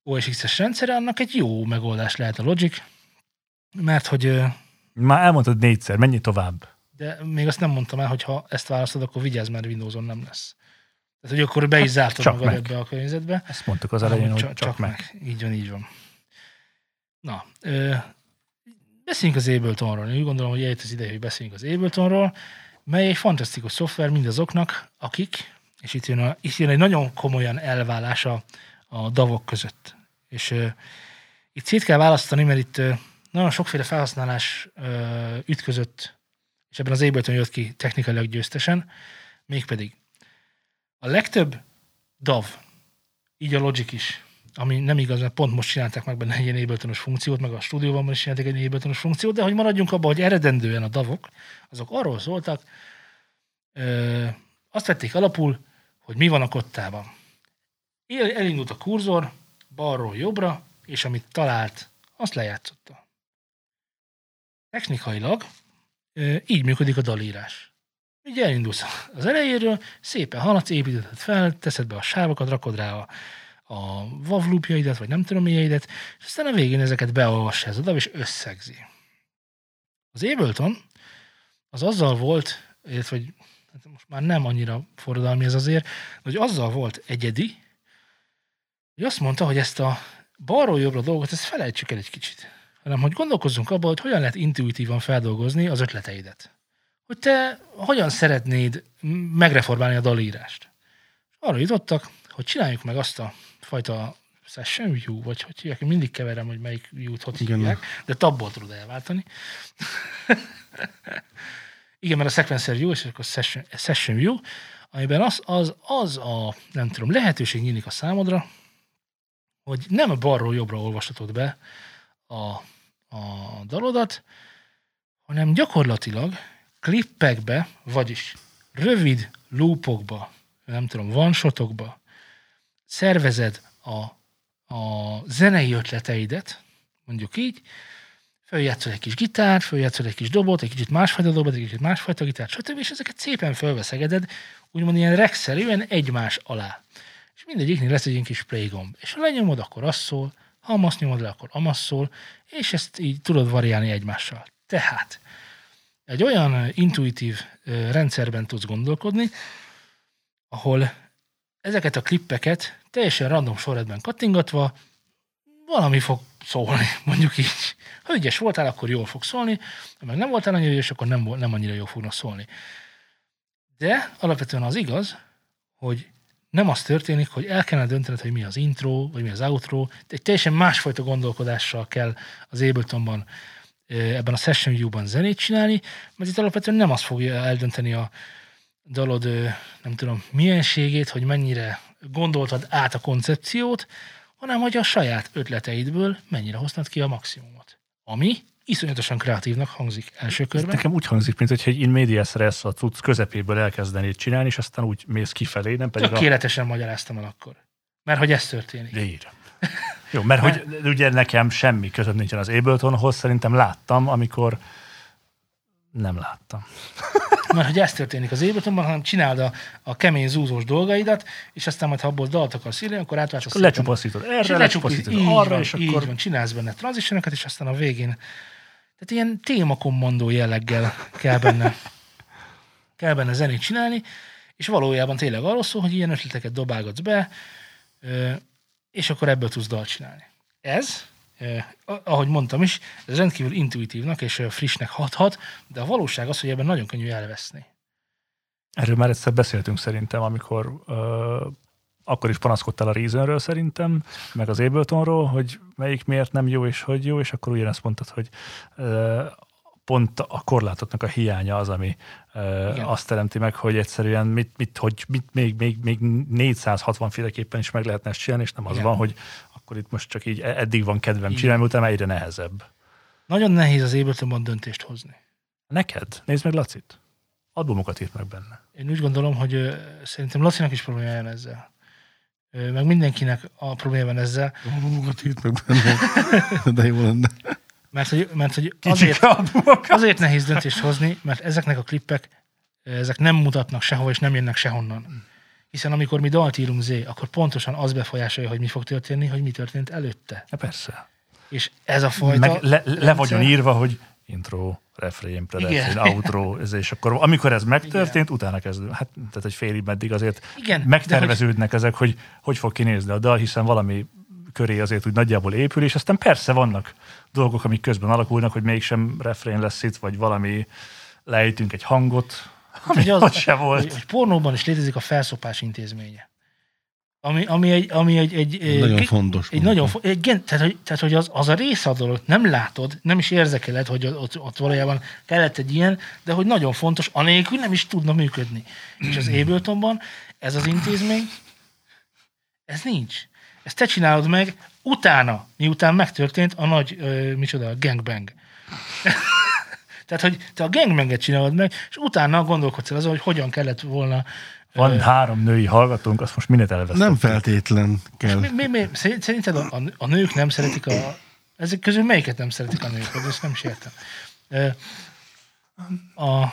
OS X-es rendszere, annak egy jó megoldás lehet a Logic, mert hogy, Már elmondtad négyszer, menj tovább. de még azt nem mondtam el, hogy ha ezt választod, akkor vigyázz, mert Windowson nem lesz. Tehát, hogy akkor be is zártad csak magad meg. ebbe a környezetbe. Ezt mondtuk az elején, hogy csak, meg. Így van, így van. Na, ö, beszéljünk az Abletonról. Én úgy gondolom, hogy eljött az ideje, hogy beszéljünk az Abletonról, mely egy fantasztikus szoftver mindazoknak, akik, és itt jön, a, itt jön egy nagyon komolyan elválás a, davok között. És ö, itt szét kell választani, mert itt ö, nagyon sokféle felhasználás ö, ütközött, és ebben az Ableton jött ki technikailag győztesen, mégpedig a legtöbb DAV, így a Logic is, ami nem igaz, mert pont most csinálták meg benne egy ilyen funkciót, meg a stúdióban is csináltak egy Abletonos funkciót, de hogy maradjunk abban, hogy eredendően a davok, azok arról szóltak, ö, azt vették alapul, hogy mi van a kottában. El, elindult a kurzor, balról jobbra, és amit talált, azt lejátszotta. Technikailag ö, így működik a dalírás. Ugye elindulsz az elejéről, szépen haladsz, építeted fel, teszed be a sávokat, rakod rá a, a WAV loopjaidat, vagy nem tudom milyeidet, és aztán a végén ezeket beolvassa ez a DAV, és összegzi. Az Ableton az azzal volt, illetve hogy hát most már nem annyira forradalmi ez azért, hogy azzal volt egyedi, hogy azt mondta, hogy ezt a balról jobbra dolgot, ezt felejtsük el egy kicsit. Hanem, hogy gondolkozzunk abban, hogy hogyan lehet intuitívan feldolgozni az ötleteidet. Hogy te hogyan szeretnéd megreformálni a dalírást. Arra jutottak, hogy csináljuk meg azt a fajta session view, vagy hogy hívják, mindig keverem, hogy melyik view-t hogy Igen. hívják, de tabból tudod elváltani. Igen, mert a sequencer view, és akkor session, session view, amiben az, az, az a, nem tudom, lehetőség nyílik a számodra, hogy nem balról jobbra olvashatod be a, a dalodat, hanem gyakorlatilag klippekbe, vagyis rövid loopokba, nem tudom, one-shotokba szervezed a, a zenei ötleteidet, mondjuk így, följátszol egy kis gitár, följátszol egy kis dobot, egy kicsit másfajta dobot, egy kicsit másfajta gitárt, stb. És ezeket szépen fölveszegeded, úgymond ilyen rexelően egymás alá. És mindegyiknél lesz egy ilyen kis play gomb. És ha lenyomod, akkor az szól, ha amasz nyomod le, akkor amasz szól, és ezt így tudod variálni egymással. Tehát egy olyan intuitív rendszerben tudsz gondolkodni, ahol ezeket a klippeket teljesen random sorrendben kattingatva valami fog szólni, mondjuk így. Ha ügyes voltál, akkor jól fog szólni, ha meg nem voltál annyira ügyes, akkor nem, nem annyira jól fognak szólni. De alapvetően az igaz, hogy nem az történik, hogy el kellene döntened, hogy mi az intro, vagy mi az outro. Egy teljesen másfajta gondolkodással kell az Abletonban ebben a Session View-ban zenét csinálni, mert itt alapvetően nem azt fogja eldönteni a dalod, nem tudom, mienségét, hogy mennyire gondoltad át a koncepciót, hanem hogy a saját ötleteidből mennyire hoztad ki a maximumot. Ami iszonyatosan kreatívnak hangzik első Ez körben. nekem úgy hangzik, mint hogy egy in medias res a cucc közepéből elkezdenéd csinálni, és aztán úgy mész kifelé, nem pedig a... Tökéletesen magyaráztam el akkor. Mert hogy ez történik. Ír. Jó, mert hogy ugye nekem semmi között nincsen az Abletonhoz, szerintem láttam, amikor nem láttam. Mert hogy ez történik az Abletonban, hanem csináld a, a kemény zúzós dolgaidat, és aztán majd ha abból dalt akarsz írni, akkor átváltasz. Akkor lecsupaszítod erre, lecsupaszítod lecsupaszítod arra, arra, és és így akkor van, csinálsz benne transitionokat, és aztán a végén tehát ilyen témakommandó jelleggel kell benne, kell benne zenét csinálni, és valójában tényleg arról szól, hogy ilyen ötleteket dobálgatsz be, és akkor ebből tudsz dalt csinálni. Ez, ahogy mondtam is, ez rendkívül intuitívnak és ö, frissnek hathat, de a valóság az, hogy ebben nagyon könnyű elveszni. Erről már egyszer beszéltünk szerintem, amikor ö, akkor is panaszkodtál a Reasonről szerintem, meg az Abletonról, hogy melyik miért nem jó, és hogy jó, és akkor ugyanezt mondtad, hogy ö, pont a korlátoknak a hiánya az, ami ö, Igen. azt teremti meg, hogy egyszerűen mit, mit, hogy mit még, még, még 460 féleképpen is meg lehetne ezt csinálni, és nem az Igen. van, hogy akkor itt most csak így e- eddig van kedvem Igen. csinálni, utána egyre nehezebb. Nagyon nehéz az Abletonban döntést hozni. Neked? Nézd meg Lacit. Albumokat írt meg benne. Én úgy gondolom, hogy ö, szerintem Lacinak is problémája van ezzel. Ö, Meg mindenkinek a probléma van ezzel, Magukat írt meg benne. De jó lenne. mert hogy, mert hogy azért, albumokat. azért nehéz döntést hozni, mert ezeknek a klippek, ezek nem mutatnak sehova, és nem jönnek sehonnan. Hiszen amikor mi dalt írunk Z, akkor pontosan az befolyásolja, hogy mi fog történni, hogy mi történt előtte. Ja, persze. És ez a fajta... Meg le, le vagyon írva, hogy intro, refrén, predefrén, Igen. outro, ez, és akkor amikor ez megtörtént, utána kezdő. Hát, tehát egy félig meddig azért Igen, megterveződnek ezek, hogy hogy fog kinézni a dal, hiszen valami köré azért úgy nagyjából épül, és aztán persze vannak dolgok, amik közben alakulnak, hogy mégsem refrén lesz itt, vagy valami lejtünk egy hangot, hogy, az, az, se volt. hogy, hogy pornóban is létezik a felszopás intézménye. Ami, ami egy, ami egy, egy, egy Nagyon fontos. Egy nagyon, fo- igen, tehát, hogy, tehát, hogy az, az a része a dolog, nem látod, nem is érzekeled, hogy ott, ott valójában kellett egy ilyen, de hogy nagyon fontos, anélkül nem is tudna működni. És az Abletonban ez az intézmény, ez nincs. Ezt te csinálod meg utána, miután megtörtént a nagy, ö, micsoda, a gangbang. Tehát, hogy te a gangbanget csinálod meg, és utána gondolkodsz el azon, hogy hogyan kellett volna Van három női hallgatónk, azt most mindent elvesztettük. Nem feltétlen kell. Mi, mi, mi, szerint- szerinted a, a, a nők nem szeretik a... Ezek közül melyiket nem szeretik a nők? Ezt nem is értem. Ö, A,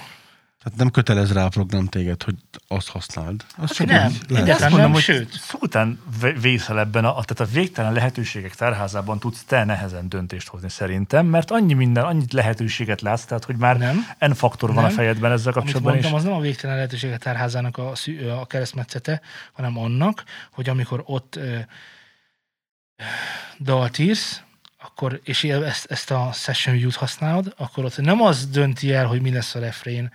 Tehát nem kötelez rá a program téged, hogy azt használd. Az csak nem. lehet. ezt Azt nem, mondom, hogy sőt. szó után vé- vészel ebben, a, tehát a végtelen lehetőségek tárházában tudsz te nehezen döntést hozni szerintem, mert annyi minden, annyit lehetőséget látsz, tehát hogy már Nem. N faktor van Nem. a fejedben ezzel Amit kapcsolatban, mondtam, és az nem a végtelen lehetőséget tárházának a, a keresztmetszete, hanem annak, hogy amikor ott ö, dalt írsz, akkor, és ezt, ezt a session view-t használod, akkor ott nem az dönti el, hogy mi lesz a refrén,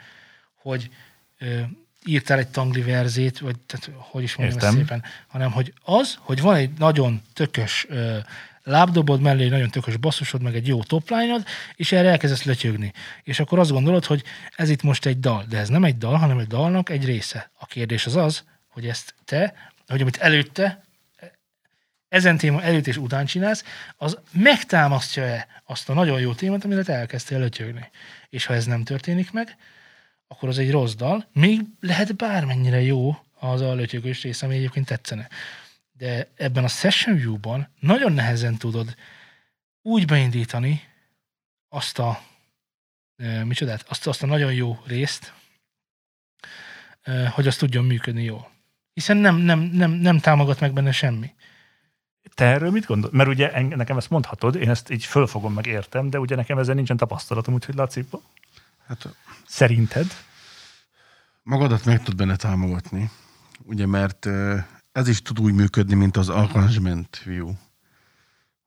hogy ö, írtál egy tangli verzét, vagy tehát, hogy is mondjam ezt Értem. szépen, hanem hogy az, hogy van egy nagyon tökös ö, lábdobod mellé egy nagyon tökös basszusod, meg egy jó topline és erre elkezdesz lötyögni. És akkor azt gondolod, hogy ez itt most egy dal, de ez nem egy dal, hanem egy dalnak egy része. A kérdés az az, hogy ezt te, hogy amit előtte, ezen téma előtt és után csinálsz, az megtámasztja-e azt a nagyon jó témát, amire te elkezdtél lötyögni. És ha ez nem történik meg, akkor az egy rossz dal. Még lehet bármennyire jó az a lötyögős rész, ami egyébként tetszene. De ebben a Session View-ban nagyon nehezen tudod úgy beindítani azt a e, micsodát, azt, azt a nagyon jó részt, hogy az tudjon működni jól. Hiszen nem, nem, nem, nem támogat meg benne semmi. Te erről mit gondol? Mert ugye nekem ezt mondhatod, én ezt így fölfogom, meg értem, de ugye nekem ezzel nincsen tapasztalatom, úgyhogy Laci, Hát szerinted? magadat meg tud benne támogatni, ugye, mert ez is tud úgy működni, mint az arrangement view,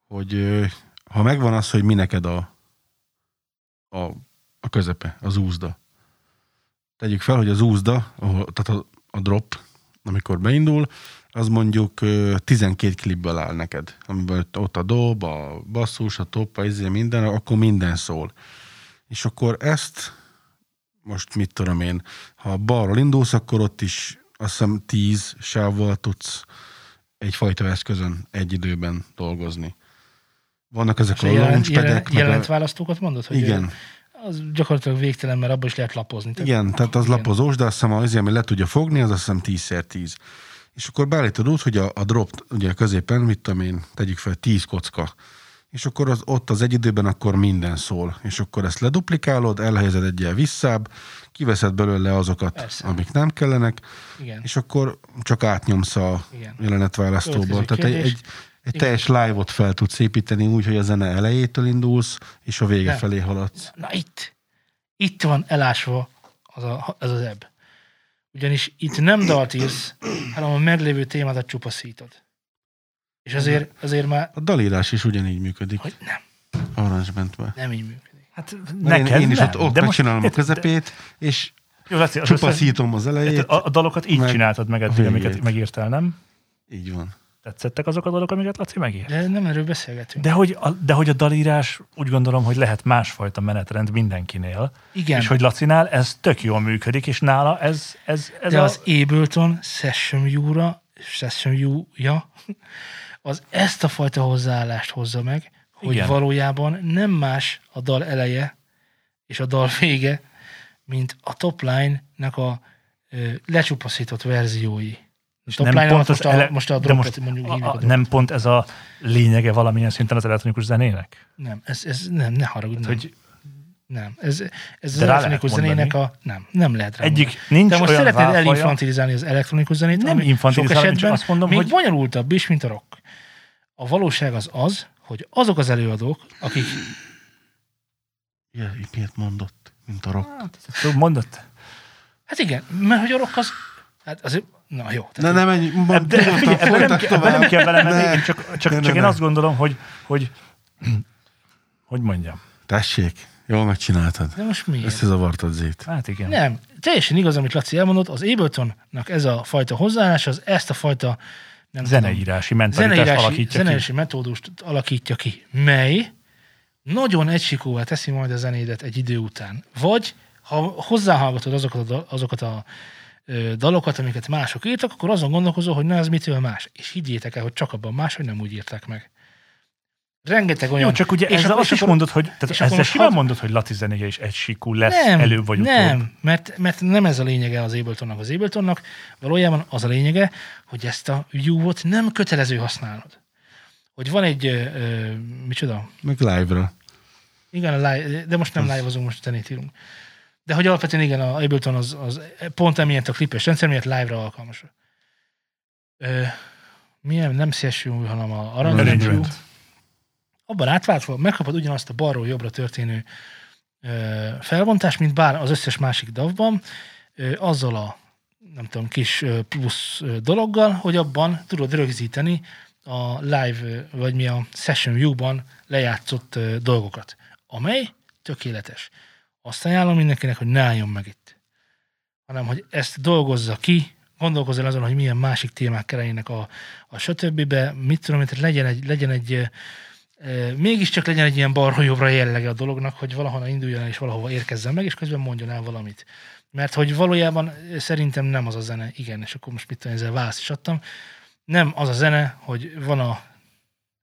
hogy ha megvan az, hogy mi neked a, a, a közepe, az úzda. Tegyük fel, hogy az úzda, ahol, tehát a, a drop, amikor beindul, az mondjuk ö, 12 klipből áll neked, amiben ott a dob, a basszus, a top, a izé, minden, akkor minden szól. És akkor ezt most mit tudom én, ha balról indulsz, akkor ott is azt hiszem 10 sávval tudsz egyfajta eszközön egy időben dolgozni. Vannak ezek És a jelent, launchpadek, jelent, meg jelent választókat mondod? Hogy Igen, Az gyakorlatilag végtelen, mert abban is lehet lapozni. Tehát- igen, tehát az Igen. lapozós, de azt hiszem az, ami le tudja fogni, az azt hiszem 10x10. És akkor beállítod úgy, hogy a, a drop, ugye a középen, mit tudom én, tegyük fel 10 kocka, és akkor az, ott az egy időben akkor minden szól. És akkor ezt leduplikálod, elhelyezed egyel visszább, kiveszed belőle azokat, Persze. amik nem kellenek, Igen. és akkor csak átnyomsz a Igen. jelenetválasztóból. Tehát egy, egy, egy teljes live-ot fel tudsz építeni úgy, hogy a zene elejétől indulsz, és a vége Nem. felé haladsz. Na itt, itt van elásva az a, ez az ebb. Ugyanis itt nem dalt írsz, hanem a meglévő témádat csupaszítod. És azért, azért már, A dalírás is ugyanígy működik hogy nem, arrangementben. nem így működik. Hát Neked én, én is nem, ott, ott megcsinálom a de- közepét, és Jó, Laci, az csupaszítom az elejét. a, a dalokat így meg csináltad meg eddig, amiket megírtál, nem? Így van. Tetszettek azok a dalok, amiket Laci megírt? De nem erről beszélgetünk. De hogy, a, de hogy a dalírás úgy gondolom, hogy lehet másfajta menetrend mindenkinél, Igen, és hogy Lacinál ez tök jól működik, és nála ez, ez, ez de a... az Ableton Session View-ra, Session View-ja, az ezt a fajta hozzáállást hozza meg, hogy Igen. valójában nem más a dal eleje és a dal vége, mint a topline-nek a ö, lecsupaszított verziói. És topline pont most, az a, ele- most a de most mondjuk a, a, a, nem pont ez a lényege valamilyen szinten az elektronikus zenének? nem, ez, ez nem, ne haragudj, nem. Hogy nem. Ez, ez az elektronikus zenének a... Nem, nem lehet rá egyik mondani. nincs De most szeretnéd elinfantilizálni az elektronikus zenét, Nem ami sok esetben azt mondom, még hogy- bonyolultabb is, mint a rock. A valóság az az, hogy azok az előadók, akik Ja, miért mondott, mint a rock. Szóval mondott? Hát igen, mert hogy a rock az... Hát azért... Na jó. Ne, Tehát, nem menj, De, figyelj, ebben nem, ebben nem kell belemenni, Ne. csak, csak, Ne, ne, csak én ne. azt gondolom, hogy, hogy hogy mondjam. Tessék, jól megcsináltad. de most miért? Összezavartad Zét. Hát igen. Nem, teljesen igaz, amit Laci elmondott, az Abletonnak ez a fajta hozzáállás, az ezt a fajta nem Zeneírási mentalitást zeneírási, alakítja zeneírási ki. metódust alakítja ki, mely nagyon egysikóvá teszi majd a zenédet egy idő után. Vagy ha hozzáhallgatod azokat a, azokat a ö, dalokat, amiket mások írtak, akkor azon gondolkozol, hogy na ez mitől más. És higgyétek el, hogy csak abban más, hogy nem úgy írták meg. Rengeteg olyan... Jó, csak ugye és ezzel akkor- azt is mondod, hogy tehát és ezzel simán hadd- mondod, hogy Laci zenéje is egy sikú lesz nem, előbb vagy utóbb. Nem, mert, mert nem ez a lényege az Abletonnak. Az Abletonnak valójában az a lényege, hogy ezt a view-ot nem kötelező használnod. Hogy van egy, ö, ö, micsoda? Meg live-ra. Igen, a live, de most nem live-ozunk, most zenét írunk. De hogy alapvetően igen, a Ableton az, az pont emiatt a klipes rendszer miatt live-ra alkalmas. Ö, milyen, nem session, hanem a view. Arrangement. Abban átváltva megkapod ugyanazt a balról jobbra történő ö, mint bár az összes másik davban, ö, azzal a nem tudom, kis plusz dologgal, hogy abban tudod rögzíteni a live, vagy mi a session view-ban lejátszott dolgokat, amely tökéletes. Azt ajánlom mindenkinek, hogy ne álljon meg itt. hanem hogy ezt dolgozza ki, gondolkozzál azon, hogy milyen másik témák kerüljenek a, a sötöbbibe, mit tudom, hogy legyen egy, legyen egy mégiscsak legyen egy ilyen balra jobbra jellege a dolognak, hogy valahonnan induljon és valahova érkezzen meg, és közben mondjon el valamit. Mert hogy valójában szerintem nem az a zene, igen, és akkor most mit tudom, ezzel választ is adtam, nem az a zene, hogy van a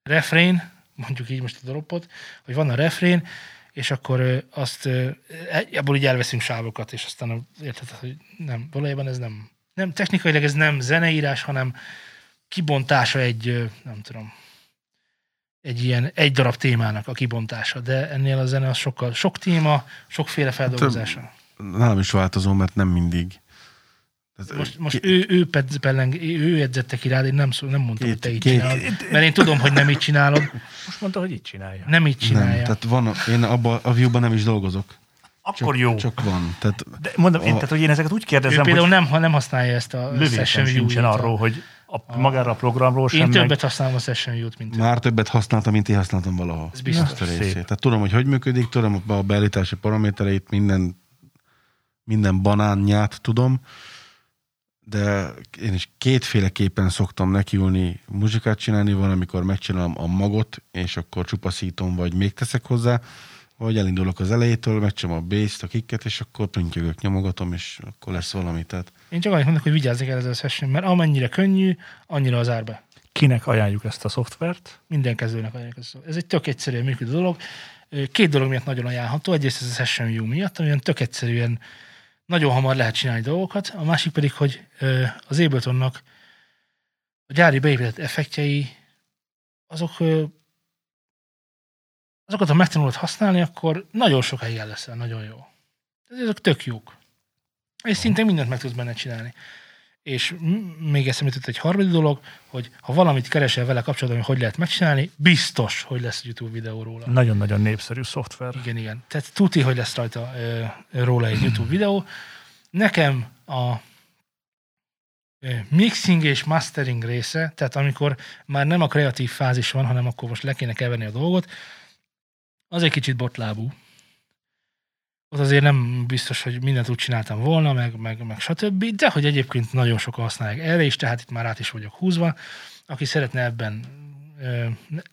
refrén, mondjuk így most a dropot, hogy van a refrén, és akkor azt ebből így elveszünk sávokat, és aztán érted, hogy nem, valójában ez nem, nem, technikailag ez nem zeneírás, hanem kibontása egy, nem tudom, egy ilyen egy darab témának a kibontása, de ennél a zene az sokkal, sok téma, sokféle feldolgozása. Hát, nálam is változó, mert nem mindig. Most, most ő, ő, pelleng, ő edzette ki rád, én nem, szó, nem mondtam, két, hogy te így két, csinálod. Mert én tudom, hogy nem így csinálod. Most mondta, hogy így csinálja. Nem így csinálja. Nem, tehát van, én abban a view nem is dolgozok. Akkor csak, jó. Csak van. Tehát De mondom, a, én, tehát, hogy én ezeket úgy kérdezem, ő például hogy nem, nem használja ezt a session view arról, hogy a, a, magára a programról sem. Én többet meg... használom a Session View-t, mint Már többet használtam, mint én használtam valaha. Ez biztos. A Tehát tudom, hogy hogy működik, tudom a beállítási paramétereit, minden, minden banánját tudom, de én is kétféleképpen szoktam nekiülni muzsikát csinálni, van, amikor megcsinálom a magot, és akkor csupaszítom, vagy még teszek hozzá, vagy elindulok az elejétől, megcsinálom a bass a kicket, és akkor pöntjögök, nyomogatom, és akkor lesz valami. Tehát... Én csak annyit mondok, hogy vigyázzak el ezzel a session, mert amennyire könnyű, annyira az árba. Kinek ajánljuk ezt a szoftvert? Minden kezdőnek ajánljuk ezt. Ez egy tök egyszerűen működő dolog. Két dolog miatt nagyon ajánlható. Egyrészt ez a Session View miatt, amilyen tök egyszerűen nagyon hamar lehet csinálni dolgokat, a másik pedig, hogy az Abletonnak a gyári beépített effektjei, azok azokat, ha megtanulod használni, akkor nagyon sokáig el leszel, nagyon jó. Ezek tök jók. És szinte mindent meg tudsz benne csinálni. És még eszembe jutott egy harmadik dolog, hogy ha valamit keresel vele kapcsolatban, hogy hogy lehet megcsinálni, biztos, hogy lesz YouTube videó róla. Nagyon-nagyon népszerű szoftver. Igen, igen. Tehát tuti, hogy lesz rajta ö, róla egy YouTube videó. Nekem a mixing és mastering része, tehát amikor már nem a kreatív fázis van, hanem akkor most le kéne keverni a dolgot, az egy kicsit botlábú ott azért nem biztos, hogy mindent úgy csináltam volna, meg, meg, meg stb., de hogy egyébként nagyon sokan használják erre is, tehát itt már át is vagyok húzva. Aki szeretne ebben ö,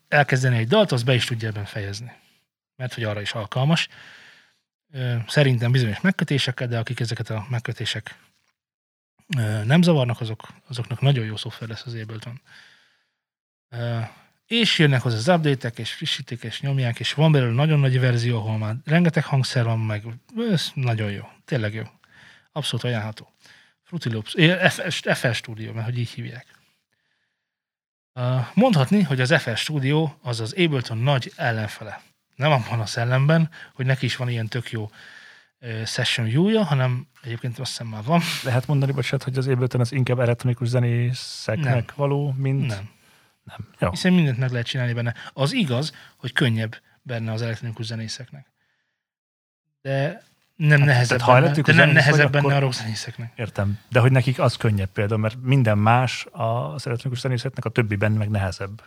elkezdeni egy dalt, az be is tudja ebben fejezni. Mert hogy arra is alkalmas. Ö, szerintem bizonyos megkötésekkel, de akik ezeket a megkötések ö, nem zavarnak, azok, azoknak nagyon jó szoftver lesz az Ableton és jönnek hozzá az update és frissítik, és nyomják, és van belőle nagyon nagy verzió, ahol már rengeteg hangszer van, meg ez nagyon jó, tényleg jó. Abszolút ajánlható. Fruity Loops, FL Studio, mert hogy így hívják. Mondhatni, hogy az FL Studio az az Ableton nagy ellenfele. Nem abban a szellemben, hogy neki is van ilyen tök jó session view hanem egyébként azt hiszem már van. Lehet mondani, bocsánat, hogy az Ableton az inkább elektronikus zenészeknek nem. való, mint... Nem nem. Jó. Hiszen mindent meg lehet csinálni benne. Az igaz, hogy könnyebb benne az elektronikus zenészeknek. De nem hát, nehezebb, benne, de nem nehezebb benne a rockzenészeknek. Értem. De hogy nekik az könnyebb például, mert minden más az elektronikus zenészeknek, a többiben meg nehezebb.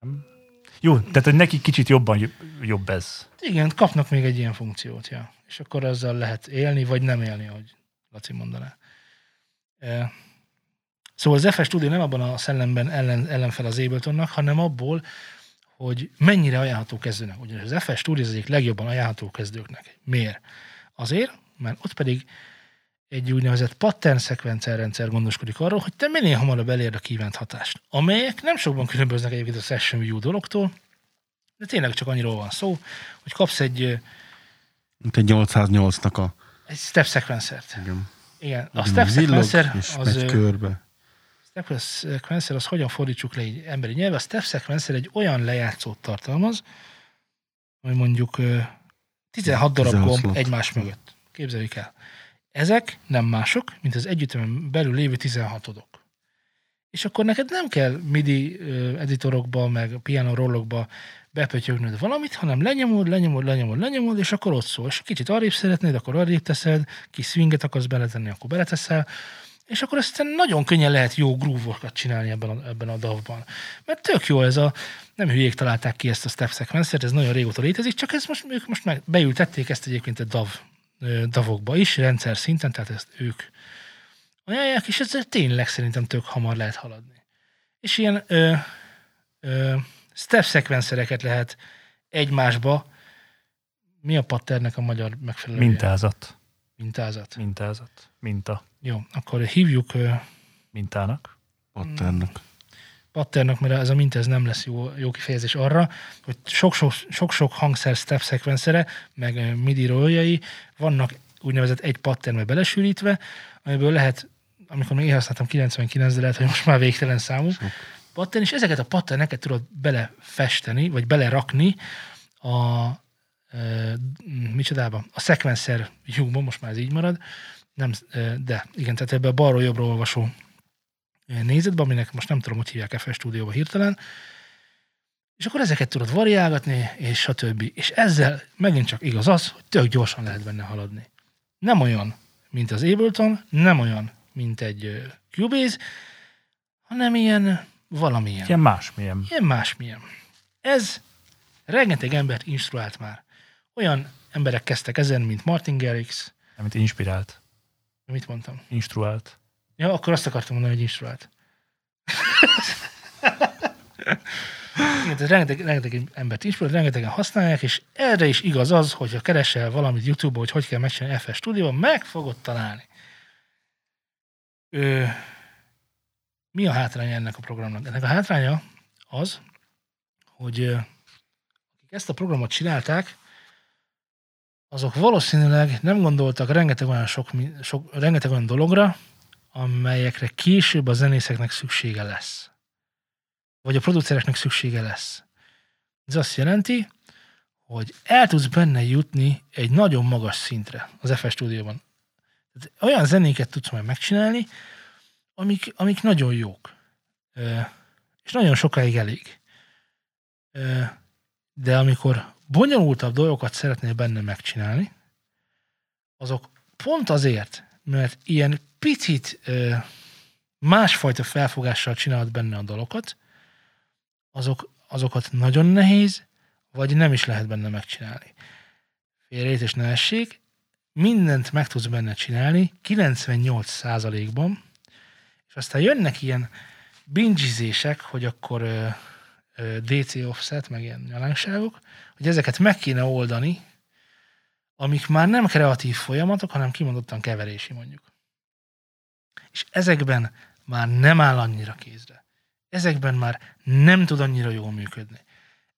Nem? Jó, tehát hogy nekik kicsit jobban jobb ez. Igen, kapnak még egy ilyen funkciót, ja. És akkor azzal lehet élni, vagy nem élni, ahogy Laci mondaná. Szóval az FS Studio nem abban a szellemben ellen, ellenfel az Abletonnak, hanem abból, hogy mennyire ajánlható kezdőnek. Ugyanis az FS Studio az egyik legjobban ajánlható kezdőknek. Miért? Azért, mert ott pedig egy úgynevezett pattern szekvencer rendszer gondoskodik arról, hogy te minél hamarabb elérd a kívánt hatást, amelyek nem sokban különböznek egyébként a Session View dologtól, de tényleg csak annyiról van szó, hogy kapsz egy... Mint egy 808-nak a... Egy step sequencert. Igen. Igen. A step sequencer az... körbe step sequencer, az hogyan fordítsuk le egy emberi nyelve? A step sequencer egy olyan lejátszót tartalmaz, hogy mondjuk 16 darab 16 gomb slot. egymás mögött. Képzeljük el. Ezek nem mások, mint az együttemen belül lévő 16 odok. És akkor neked nem kell MIDI editorokba, meg piano rollokba bepötyögnöd valamit, hanem lenyomod, lenyomod, lenyomod, lenyomod, és akkor ott szól. És kicsit arrébb szeretnéd, akkor arrébb teszed, kis swinget akarsz beletenni, akkor beleteszel és akkor aztán nagyon könnyen lehet jó grúvokat csinálni ebben a, ebben a DAV-ban. Mert tök jó ez a, nem hülyék találták ki ezt a step sequencer ez nagyon régóta létezik, csak ez most, ők most meg beültették ezt egyébként a DAV davokba is, rendszer szinten, tehát ezt ők ajánlják, és ezzel tényleg szerintem tök hamar lehet haladni. És ilyen ö, ö, step szekvenszereket lehet egymásba, mi a patternek a magyar megfelelő Mintázat. Mintázat? Mintázat. Minta. Jó, akkor hívjuk Mintának. Patternak. patternak, mert ez a mint ez nem lesz jó, jó kifejezés arra, hogy sok-sok, sok-sok hangszer step szekvenszere, meg MIDI rolljai vannak úgynevezett egy patternbe belesűrítve, amiből lehet, amikor még én használtam 99, de lehet, hogy most már végtelen számú pattern, és ezeket a patterneket tudod belefesteni, vagy belerakni a micsodába, a szekvenszer lyukba, most már ez így marad, nem, de igen, tehát ebbe a balról jobbra olvasó nézetbe, aminek most nem tudom, hogy hívják FS stúdióba hirtelen, és akkor ezeket tudod variálgatni, és stb. És ezzel megint csak igaz az, hogy tök gyorsan lehet benne haladni. Nem olyan, mint az Ableton, nem olyan, mint egy Cubase, hanem ilyen valamilyen. Ilyen másmilyen. Ilyen másmilyen. Ez rengeteg embert instruált már. Olyan emberek kezdtek ezen, mint Martin Garrix, Amit inspirált. mit mondtam? Instruált. Ja, akkor azt akartam mondani, hogy instruált. Igen, tehát rengeteg, rengeteg embert inspirált, rengetegen használják, és erre is igaz az, hogyha keresel valamit YouTube-on, hogy hogy kell megcsinálni FS Studio, meg fogod találni. Ö, mi a hátránya ennek a programnak? Ennek a hátránya az, hogy akik ezt a programot csinálták, azok valószínűleg nem gondoltak rengeteg olyan, sok, sok, rengeteg olyan dologra, amelyekre később a zenészeknek szüksége lesz. Vagy a producereknek szüksége lesz. Ez azt jelenti, hogy el tudsz benne jutni egy nagyon magas szintre az FS stúdióban. Tehát olyan zenéket tudsz majd megcsinálni, amik, amik nagyon jók. És nagyon sokáig elég. De amikor bonyolultabb dolgokat szeretnél benne megcsinálni, azok pont azért, mert ilyen picit ö, másfajta felfogással csinálod benne a dolgokat, azok, azokat nagyon nehéz, vagy nem is lehet benne megcsinálni. Félrejtés ne essék, mindent meg tudsz benne csinálni, 98%-ban, és aztán jönnek ilyen bingizések, hogy akkor ö, DC offset, meg ilyen nyalánkságok, hogy ezeket meg kéne oldani, amik már nem kreatív folyamatok, hanem kimondottan keverési mondjuk. És ezekben már nem áll annyira kézre. Ezekben már nem tud annyira jól működni.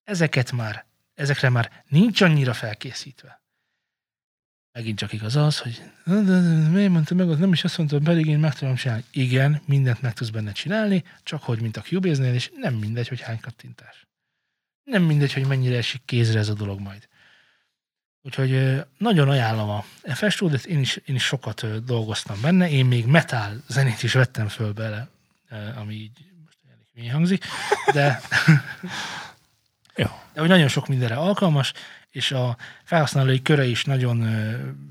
Ezeket már, ezekre már nincs annyira felkészítve. Megint csak igaz az, hogy "De, de, de, miért mondta meg, az nem is azt mondta, pedig én meg tudom csinálni. Igen, mindent meg tudsz benne csinálni, csak hogy mint a Cubase-nél, és nem mindegy, hogy hány kattintás. Nem mindegy, hogy mennyire esik kézre ez a dolog majd. Úgyhogy nagyon ajánlom a FS Studio-t, én is, én is sokat dolgoztam benne, én még metal zenét is vettem föl bele, ami így most elég hülyén hangzik, de, de hogy nagyon sok mindenre alkalmas, és a felhasználói köre is nagyon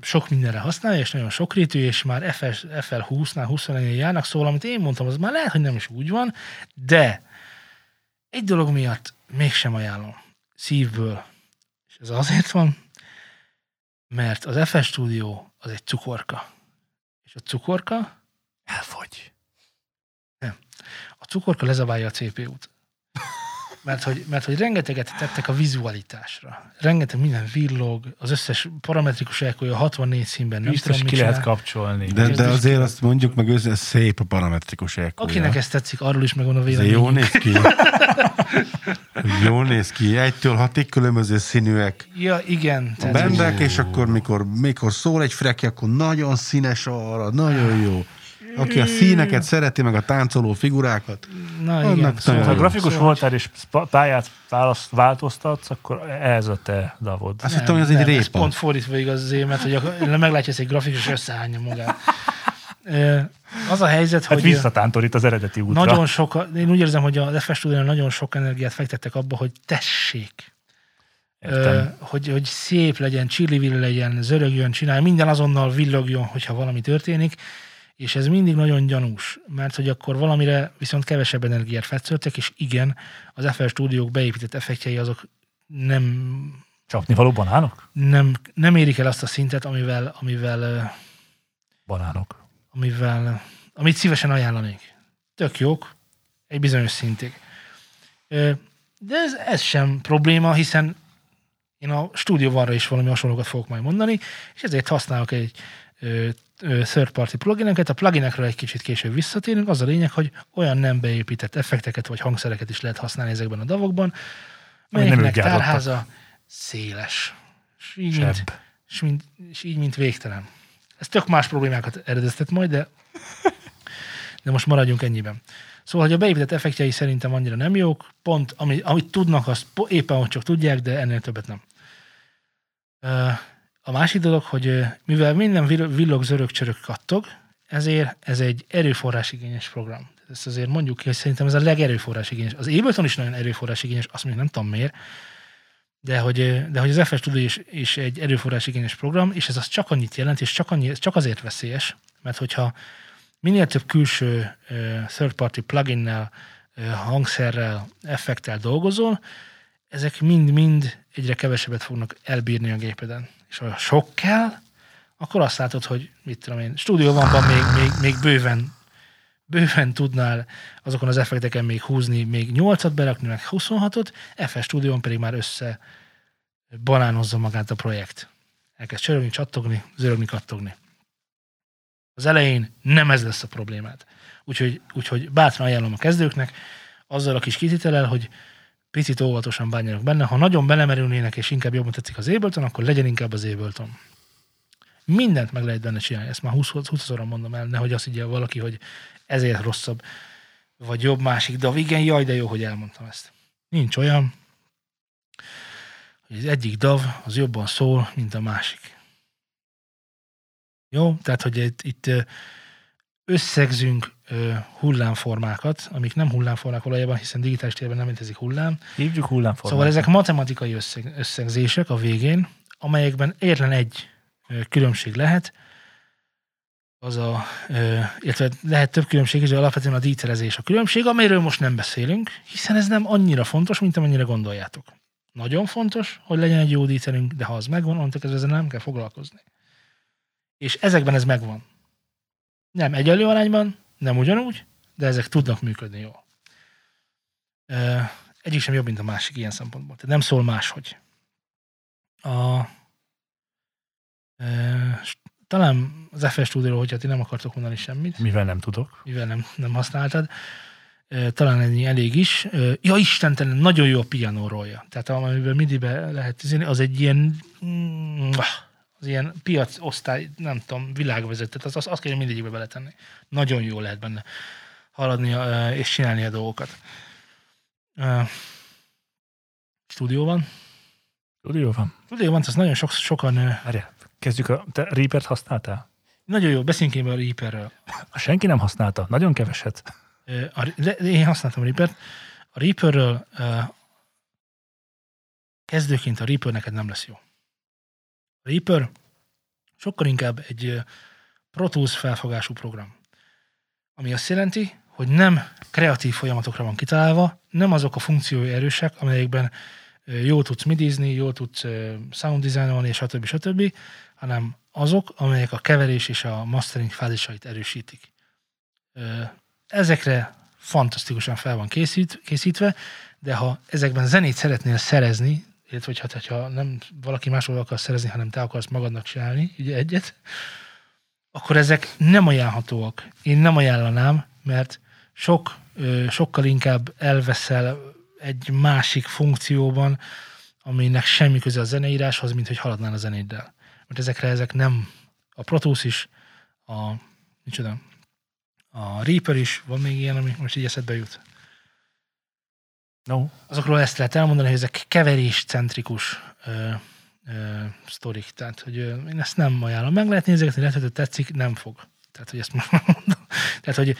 sok mindenre használja, és nagyon sokrétű, és már FS, FL20-nál, 21 járnak, szóval amit én mondtam, az már lehet, hogy nem is úgy van, de egy dolog miatt mégsem ajánlom szívből, és ez azért van, mert az FS Studio az egy cukorka. És a cukorka, Elfogy. a cukorka lezabálja a CPU-t. Mert hogy, mert hogy rengeteget tettek a vizualitásra. Rengeteg minden villog, az összes parametrikus elkója 64 színben nem Biztos tudom, ki lehet kapcsolni. De, de azért azt mondjuk meg, ez szép a parametrikus elkúja. Akinek ez tetszik, arról is megvan a vélemény. jó néz ki. jó néz ki. Egytől hatig különböző színűek. Ja, igen. A bendek, és akkor mikor, mikor szól egy freki, akkor nagyon színes arra, nagyon jó. Aki a színeket szereti, meg a táncoló figurákat, na annak igen. nagyon Ha. Szóval, grafikus szóval- voltál és pályát választ, változtatsz, akkor ez a te davod. Azt hittem, hogy ez egy nem, Ez répa. pont fordítva igaz az émet, hogy meglátja ezt egy grafikus, összehányja magát. Az a helyzet, Hát hogy visszatántorít az eredeti útra. nagyon sok, én úgy érzem, hogy a FS Studio nagyon sok energiát fektettek abba, hogy tessék, Értem. hogy, hogy szép legyen, csili legyen, zörögjön, csinálj, minden azonnal villogjon, hogyha valami történik, és ez mindig nagyon gyanús, mert hogy akkor valamire viszont kevesebb energiát fetszöltek, és igen, az FL stúdiók beépített effektjei azok nem Csapni való banánok? nem, nem érik el azt a szintet, amivel, amivel, Banánok. amivel, amit szívesen ajánlanék. Tök jók, egy bizonyos szintig. De ez, ez sem probléma, hiszen én a stúdióvarra is valami hasonlókat fogok majd mondani, és ezért használok egy third party plugineket. A pluginekről egy kicsit később visszatérünk. Az a lényeg, hogy olyan nem beépített effekteket vagy hangszereket is lehet használni ezekben a davokban, melyeknek tárháza széles. És így, mint, Sebb. és, mint, és így, mint végtelen. Ez tök más problémákat eredeztet majd, de, de most maradjunk ennyiben. Szóval, hogy a beépített effektjei szerintem annyira nem jók, pont ami, amit tudnak, azt éppen hogy csak tudják, de ennél többet nem. Ö, A másik dolog, hogy mivel minden vill- villog, zörög, csörög, kattog, ezért ez egy erőforrásigényes program. Ezt azért mondjuk ki, hogy szerintem ez a legerőforrásigényes. Az Ableton is nagyon erőforrásigényes, azt még nem tudom miért, de hogy, de hogy az FS Studio is, is egy erőforrásigényes program, és ez az csak annyit jelent, és csak, annyi, csak azért veszélyes, mert hogyha minél több külső third party pluginnel, hangszerrel, effektel dolgozol, ezek mind-mind egyre kevesebbet fognak elbírni a gépeden. És ha sok kell, akkor azt látod, hogy mit tudom én, stúdióban még, még, még bőven bőven tudnál azokon az effekteken még húzni, még 8-at berakni, meg 26-ot, FS stúdión pedig már össze banánozza magát a projekt. Elkezd csörögni, csattogni, zörögni, kattogni. Az elején nem ez lesz a problémád. Úgyhogy, úgyhogy bátran ajánlom a kezdőknek, azzal a kis kitétellel, hogy picit óvatosan bánjanak benne. Ha nagyon belemerülnének, és inkább jobban tetszik az Ableton, akkor legyen inkább az Ableton. Mindent meg lehet benne csinálni. Ezt már 20 20 mondom el, nehogy azt higgye valaki, hogy ezért rosszabb, vagy jobb másik. De igen, jaj, de jó, hogy elmondtam ezt. Nincs olyan, hogy az egyik DAV az jobban szól, mint a másik. Jó? Tehát, hogy itt, itt összegzünk ö, hullámformákat, amik nem hullámformák valójában, hiszen digitális térben nem létezik hullám. Hívjuk hullámformát. Szóval ezek matematikai összeg, összegzések a végén, amelyekben egyetlen egy ö, különbség lehet, az a, ö, illetve lehet több különbség is, de alapvetően a díterezés a különbség, amelyről most nem beszélünk, hiszen ez nem annyira fontos, mint amennyire gondoljátok. Nagyon fontos, hogy legyen egy jó díterünk, de ha az megvan, onnantól kezdve ezzel nem kell foglalkozni. És ezekben ez megvan. Nem egyenlő arányban, nem ugyanúgy, de ezek tudnak működni jól. Egyik sem jobb, mint a másik ilyen szempontból. Tehát nem szól máshogy. A, s- talán az FS Studio-ról, hogyha ti nem akartok mondani semmit, Mivel nem tudok. mivel nem, nem használtad, ö, talán ennyi elég is. Ö, Ja, istentelen, nagyon jó a piano rolja. Tehát amiben midibe lehet tűzni, az egy ilyen mm, az ilyen piacosztály, nem tudom, világvezető, az, az, azt kell mindegyikbe beletenni. Nagyon jó lehet benne haladni és csinálni a dolgokat. Ö, Stúdióban. Stúdió van. Stúdióban, az nagyon sok, sokan, Várjál, kezdjük a... Te Reaper-t használtál? nagyon jó, beszéljünk én a Reaperről. Senki nem használta. Nagyon keveset. A, de, én használtam a Reaper-t. A Reaperről kezdőként a Reaper neked nem lesz jó. Reaper sokkal inkább egy Pro Tools felfogású program. Ami azt jelenti, hogy nem kreatív folyamatokra van kitalálva, nem azok a funkciói erősek, amelyekben jól tudsz midizni, jól tudsz sound designolni, stb. stb., hanem azok, amelyek a keverés és a mastering fázisait erősítik. Ezekre fantasztikusan fel van készít, készítve, de ha ezekben zenét szeretnél szerezni, illetve hogy hát, ha nem valaki máshol akarsz szerezni, hanem te akarsz magadnak csinálni, ugye egyet, akkor ezek nem ajánlhatóak. Én nem ajánlanám, mert sok, sokkal inkább elveszel egy másik funkcióban, aminek semmi köze a zeneíráshoz, mint hogy haladnál a zenéddel. Mert ezekre ezek nem, a Pro Tools is, a, micsoda, a Reaper is, van még ilyen, ami most így eszedbe jut. No. Azokról ezt lehet elmondani, hogy ezek keveréscentrikus ö, ö, sztorik. Tehát, hogy ö, én ezt nem ajánlom. Meg lehet nézegetni, lehet, hogy tetszik, nem fog. Tehát, hogy ezt most mondom. Tehát, hogy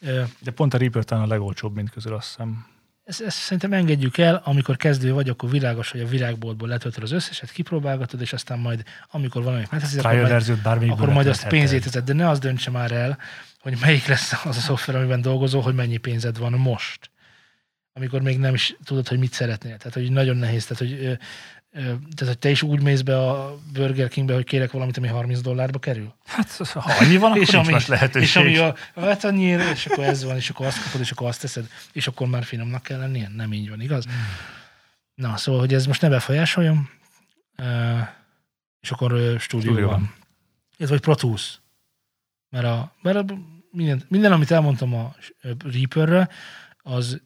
ö, De pont a Reaper talán a legolcsóbb, mint közül azt hiszem. ezt, ezt szerintem engedjük el, amikor kezdő vagy, akkor világos, hogy a virágboltból letöltöd az összeset, kipróbálgatod, és aztán majd, amikor valamit megteszik, akkor majd, akkor majd azt pénzét teszed, de ne az döntse már el, hogy melyik lesz az a szoftver, amiben dolgozol, hogy mennyi pénzed van most. Amikor még nem is tudod, hogy mit szeretnél. Tehát, hogy nagyon nehéz. Tehát, hogy ö, Ö, Tehát, hogy te is úgy mész be a Burger Kingbe, hogy kérek valamit, ami 30 dollárba kerül? Hát, ha annyi van, akkor nincs más lehetőség. és ami a, hát annyira, és akkor ez van, és akkor azt kapod, és akkor azt teszed, és akkor már finomnak kell lennie? Nem így van, igaz? Na, szóval, hogy ez most ne befolyásoljon, és akkor ö, stúdió Stúdió van. van. Ez vagy Pro Tools. Mert, a, mert a, minden, minden, amit elmondtam a ö, Reaperre, az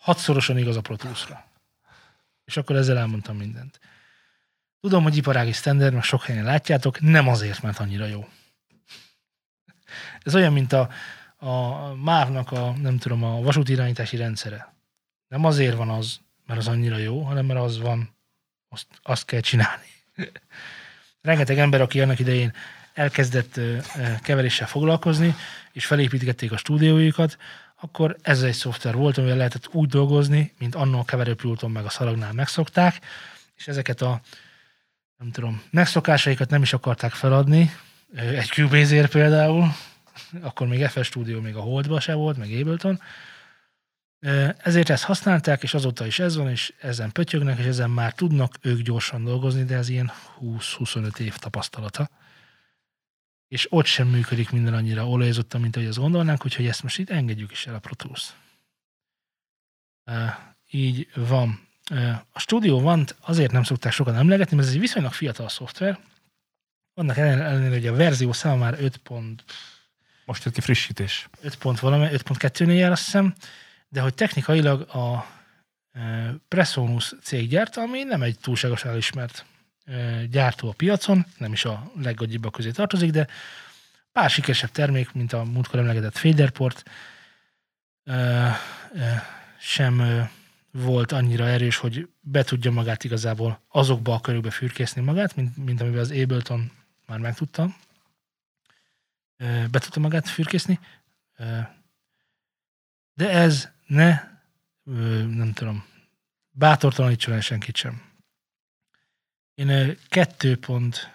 hatszorosan igaz a Pro. És akkor ezzel elmondtam mindent. Tudom, hogy iparági standard, meg sok helyen látjátok, nem azért, mert annyira jó. Ez olyan, mint a, a MÁV-nak a, nem tudom, a vasúti irányítási rendszere. Nem azért van az, mert az annyira jó, hanem mert az van, azt, azt kell csinálni. Rengeteg ember, aki annak idején elkezdett keveréssel foglalkozni, és felépítgették a stúdiójukat, akkor ez egy szoftver volt, amivel lehetett úgy dolgozni, mint annó a keverőpulton meg a szalagnál megszokták, és ezeket a nem tudom, megszokásaikat nem is akarták feladni, egy Cubase-ért például, akkor még FS Studio még a Holdba se volt, meg Ableton, ezért ezt használták, és azóta is ez van, és ezen pötyögnek, és ezen már tudnak ők gyorsan dolgozni, de ez ilyen 20-25 év tapasztalata. És ott sem működik minden annyira olajozottan, mint ahogy azt gondolnánk, úgyhogy ezt most itt engedjük is el a Pro Tools. Ö, így van. Ö, A Studio van azért nem szokták sokan emlegetni, mert ez egy viszonylag fiatal szoftver. Annak ellen- ellenére, hogy a verzió száma már 5 pont Most jött ki frissítés. 5 pont valami, 5.2-nél jár, azt hiszem, de hogy technikailag a e, Presonus cég gyárta, ami nem egy túlságosan elismert e, gyártó a piacon, nem is a leggagyibbak közé tartozik, de pár sikeresebb termék, mint a múltkor emlegetett Faderport, sem volt annyira erős, hogy be tudja magát igazából azokba a körükbe fürkészni magát, mint, mint amivel az Ableton már meg tudta. E, Be tudta magát fürkészni. De ez ne, nem tudom, bátortalanítson el senkit sem. Én 2 pont,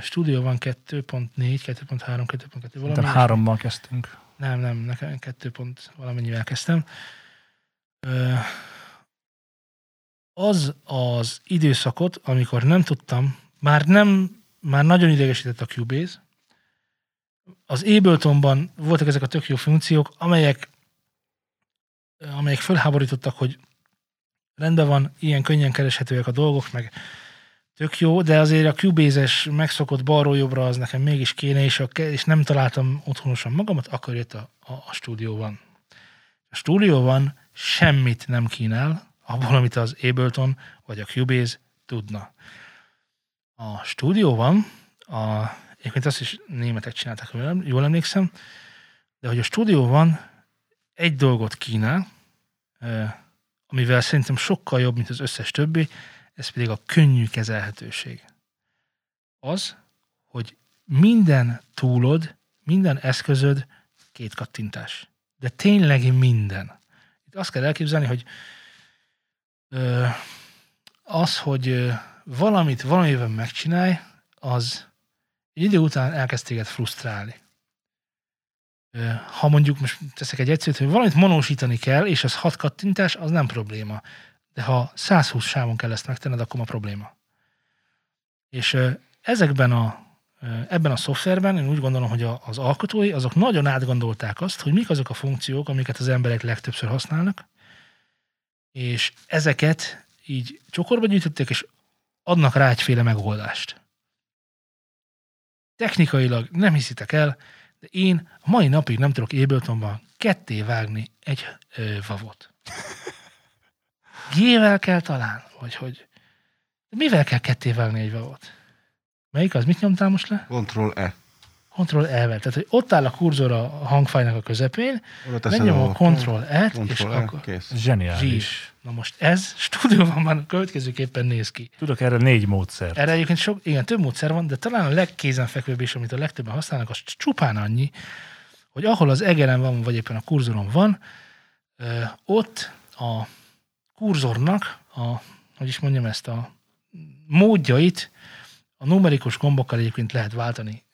stúdió van 2.4, 2.3, 2.2, valami. De hárommal kezdtünk. Nem, nem, nekem 2 pont valamennyivel kezdtem. Az az időszakot, amikor nem tudtam, már nem, már nagyon idegesített a Cubase, az Abletonban voltak ezek a tök jó funkciók, amelyek amelyek fölháborítottak, hogy rendben van, ilyen könnyen kereshetőek a dolgok, meg tök jó, de azért a Cubase-es megszokott balról jobbra az nekem mégis kéne, és, a, és nem találtam otthonosan magamat, akkor jött a, a, a stúdióban. A stúdióban semmit nem kínál, abból, amit az Ableton vagy a Cubase tudna. A stúdióban, a, egyébként azt is németek csinálták, ha jól- emlékszem, de hogy a stúdióban egy dolgot kínál, amivel szerintem sokkal jobb, mint az összes többi, ez pedig a könnyű kezelhetőség. Az, hogy minden túlod, minden eszközöd két kattintás. De tényleg minden. Itt azt kell elképzelni, hogy ö, az, hogy valamit valamiben megcsinálj, az egy idő után elkezd téged frusztrálni. Ha mondjuk, most teszek egy egyszerűt, hogy valamit monósítani kell, és az hat kattintás, az nem probléma. De ha 120 sávon kell ezt megtenned, akkor ma probléma. És ezekben a, ebben a szoftverben én úgy gondolom, hogy a, az alkotói azok nagyon átgondolták azt, hogy mik azok a funkciók, amiket az emberek legtöbbször használnak, és ezeket így csokorba gyűjtötték, és adnak rá egyféle megoldást. Technikailag nem hiszitek el, de én a mai napig nem tudok Abletonban ketté vágni egy ö, vavot. G-vel kell talán, vagy hogy. Mivel kell ketté vágni egy vavot? Melyik az? Mit nyomtál most le? Ctrl E. Ctrl E-vel. Tehát, hogy ott áll a kurzor a hangfájnak a közepén, megnyomom a ahol- Ctrl E-t, és E, akkor kész. Zseniális. zsír. Na most ez stúdióban már a következőképpen néz ki. Tudok erre négy módszert. Erre egyébként sok, igen, több módszer van, de talán a legkézenfekvőbb is, amit a legtöbben használnak, az csupán annyi, hogy ahol az egeren van, vagy éppen a kurzoron van, ott a kurzornak a, hogy is mondjam ezt, a módjait a numerikus gombokkal egyébként lehet váltani.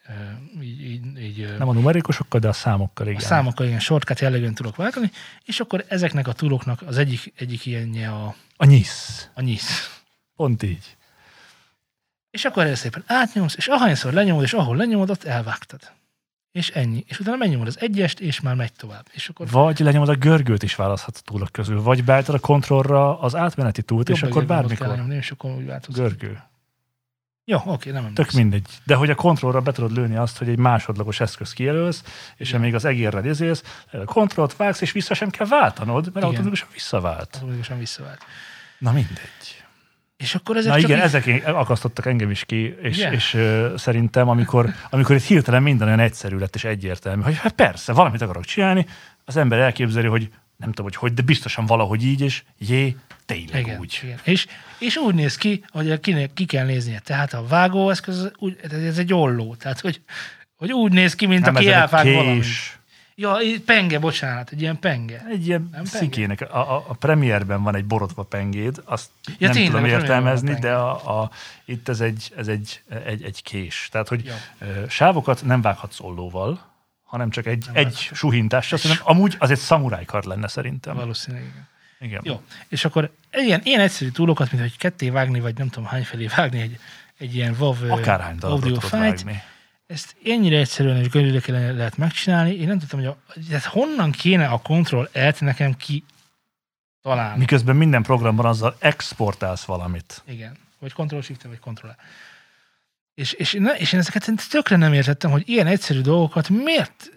Így, így, így, Nem a numerikusokkal, de a számokkal, a igen. számokkal ilyen shortcut jellegűen tudok váltani, és akkor ezeknek a túloknak az egyik, egyik ilyenje a, A nyisz. a nyisz. Pont így. És akkor erre szépen átnyomsz, és ahányszor lenyomod, és ahol lenyomod, ott elvágtad. És ennyi. És utána megnyomod az egyest, és már megy tovább. És akkor Vagy lenyomod a görgőt is választhatsz a túlok közül, vagy beállítod a kontrollra az átmeneti túlt, és jobb akkor legjobb bármikor. kell nyomni, és akkor úgy változik. Görgő. Jó, oké, nem Tök emlékszem. mindegy. De hogy a kontrollra be tudod lőni azt, hogy egy másodlagos eszköz kijelölsz, és amíg az egérrel izélsz, a kontrollt vágsz, és vissza sem kell váltanod, mert Igen. automatikusan visszavált. Automatikusan visszavált. Na mindegy. És akkor ezek Na igen, így- ezek akasztottak engem is ki, és, Ugye? és uh, szerintem, amikor, amikor itt hirtelen minden olyan egyszerű lett és egyértelmű, hogy hát persze, valamit akarok csinálni, az ember elképzeli, hogy nem tudom, hogy hogy, de biztosan valahogy így, és jé, tényleg Igen, úgy. igen. És, és úgy néz ki, hogy kinek ki kell néznie. Tehát a vágóeszköz, úgy, ez egy olló. Tehát, hogy, hogy úgy néz ki, mint Nem, aki elvág valamit. Ja, penge, bocsánat, egy ilyen penge. Egy ilyen Nem szikének. A, a, a premierben van egy borotva pengéd, azt Ja, nem tényleg, tudom értelmezni, de a, a, itt ez egy, ez egy, egy, egy kés. Tehát, hogy Ja. sávokat nem vághatsz ollóval, hanem csak egy, Nem egy vághatsz. suhintással. Szerintem amúgy az egy szamurájkard lenne szerintem. Valószínűleg. igen. Igen. Jó, és akkor ilyen, ilyen egyszerű túlokat, mint hogy ketté vágni, vagy nem tudom hány felé vágni egy, egy ilyen darabot audio fájt, vágni. Ezt ennyire egyszerűen és gördülékeny lehet megcsinálni. Én nem tudtam, hogy a, tehát honnan kéne a Ctrl et nekem ki találni. Miközben minden programban azzal exportálsz valamit. Igen. Vagy Ctrl Shift, vagy Ctrl -E. és, és, ne, és én ezeket tökre nem értettem, hogy ilyen egyszerű dolgokat miért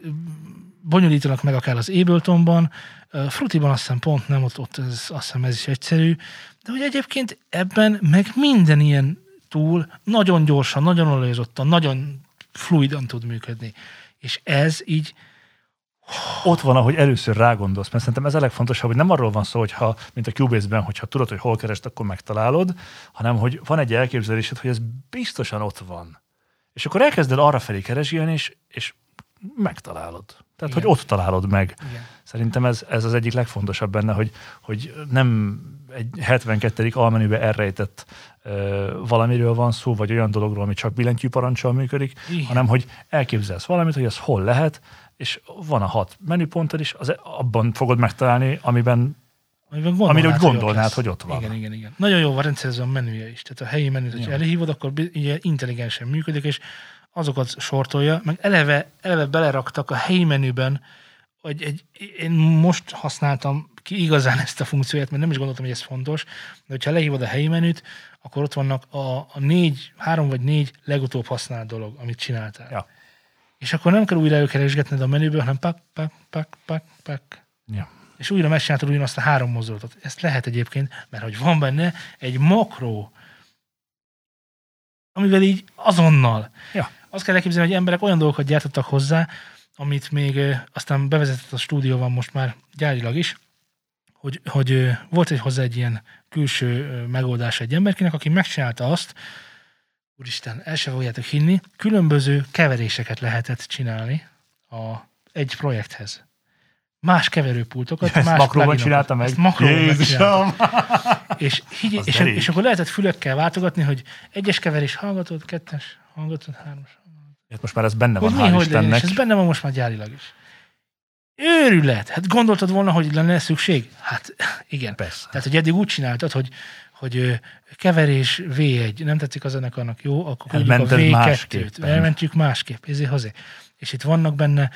bonyolítanak meg akár az Abletonban, Frutiban azt hiszem pont nem, ott, ott ez, azt hiszem ez is egyszerű, de hogy egyébként ebben meg minden ilyen túl nagyon gyorsan, nagyon olajozottan, nagyon fluidan tud működni. És ez így, Ott van, ahogy először rágondolsz, mert szerintem ez a legfontosabb, hogy nem arról van szó, hogyha, mint a Cubase-ben, hogyha tudod, hogy hol keresd, akkor megtalálod, hanem hogy van egy elképzelésed, hogy ez biztosan ott van. És akkor elkezded arra felé keresgélni, és, és megtalálod. Tehát, Igen. hogy ott találod meg. igen, Szerintem ez, ez az egyik legfontosabb benne, hogy, hogy nem egy 72. almenübe elrejtett ö, valamiről van szó, vagy olyan dologról, ami csak billentyű parancsal működik, Igen. hanem hogy elképzelsz valamit, hogy ez hol lehet, és van a hat menüpontod is, az, abban fogod megtalálni, amiben Amiben Amire úgy hogy gondolnád, lesz. hogy ott van. Igen, igen, igen. Nagyon jó van rendszerezve a menüje is. Tehát a helyi menüt, hogyha elhívod, akkor ugye intelligensen működik, és azokat sortolja, meg eleve, eleve beleraktak a helyi menüben, hogy egy, én most használtam ki igazán ezt a funkcióját, mert nem is gondoltam, hogy ez fontos, de hogyha lehívod a helyi menüt, akkor ott vannak a, a négy, három vagy négy legutóbb használt dolog, amit csináltál. Ja. És akkor nem kell újra előkeresgetned a menüből, hanem pak, pak, pak, pak, pak, ja. és újra megcsináltad ugyanazt a három mozdulatot. Ezt lehet egyébként, mert hogy van benne egy makró, amivel így azonnal. Ja. Azt kell elképzelni, hogy emberek olyan dolgokat gyártottak hozzá, amit még aztán bevezetett a stúdióban most már gyárilag is, hogy, hogy volt egy hozzá egy ilyen külső megoldás egy emberkinek, aki megcsinálta azt, úristen, el se fogjátok hinni, különböző keveréseket lehetett csinálni a, egy projekthez. Más keverőpultokat, Ezt más makróban csinálta meg? Ezt makróban. Jézusom! És, higgy, és, és, akkor lehetett fülekkel váltogatni, hogy egyes keverés hallgatod, kettes hallgatod, hármas. Hát most már ez benne van, Hogy mi, hál' hogy legyen, Istennek. ez benne van most már gyárilag is. Őrület! Hát gondoltad volna, hogy lenne szükség? Hát igen. Persze. Tehát, hogy eddig úgy csináltad, hogy, hogy keverés V1, nem tetszik a zenekarnak, jó, akkor küldjük a Elmented V2-t, másképpen. elmentjük másképp, ezért hozzá. És itt vannak benne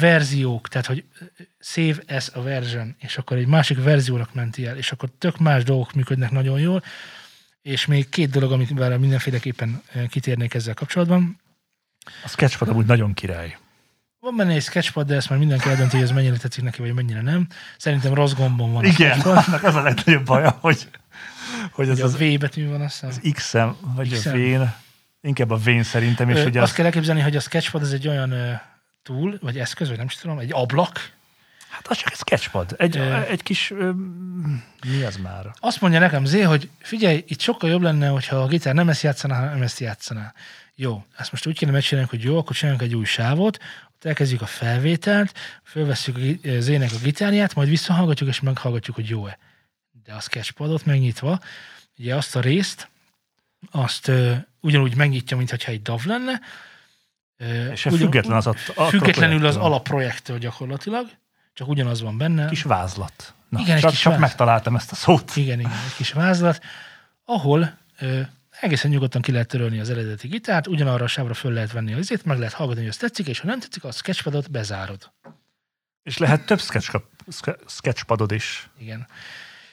verziók, tehát, hogy save as a version, és akkor egy másik verziónak menti el, és akkor tök más dolgok működnek nagyon jól, és még két dolog, amit vele mindenféleképpen kitérnék ezzel kapcsolatban. A sketchpad amúgy nagyon király. Van benne egy sketchpad, de ezt már mindenki eldönti, hogy ez mennyire tetszik neki, vagy mennyire nem. Szerintem rossz gombon van a Igen, sketchpad. annak az a legnagyobb baja, hogy, hogy ez Ugye a az, V betű van, azt hiszem. az X-em, vagy X-em. a vén, inkább a vén szerintem, és Ö, ugye azt az, kell elképzelni, hogy a sketchpad ez egy olyan ö, tool, vagy eszköz, vagy nem is tudom, egy ablak. hát az csak egy sketchpad. Egy, Ö. egy kis, ö, mi az már? Azt mondja nekem Zé, hogy figyelj, itt sokkal jobb lenne, hogyha a gitár nem ezt játszaná, hanem ezt játszaná. Jó, ezt most úgy kéne megcsinálni, hogy jó, akkor csinálunk egy új sávot, ott elkezdjük a felvételt, fölveszünk a gi- Zének a gitárját, majd visszahallgatjuk, és meghallgatjuk, hogy jó-e. De a sketchpadot megnyitva, ugye azt a részt, azt ö, ugyanúgy megnyitja, mintha egy DAV lenne. Ö, És független az attól a Függetlenül az projektől. alapprojektől gyakorlatilag, csak ugyanaz van benne. Kis vázlat. Na, Igen, egy csak, kis csak váz- megtaláltam ezt a szót. Igen, igen, egy kis vázlat. ahol ö, egészen nyugodtan ki lehet törölni az eredeti gitárt, ugyanarra a sávra föl lehet venni az izét, meg lehet hallgatni, hogy az tetszik, és ha nem tetszik, a sketchpadot bezárod. És lehet több sketch, sketchpadod is. Igen.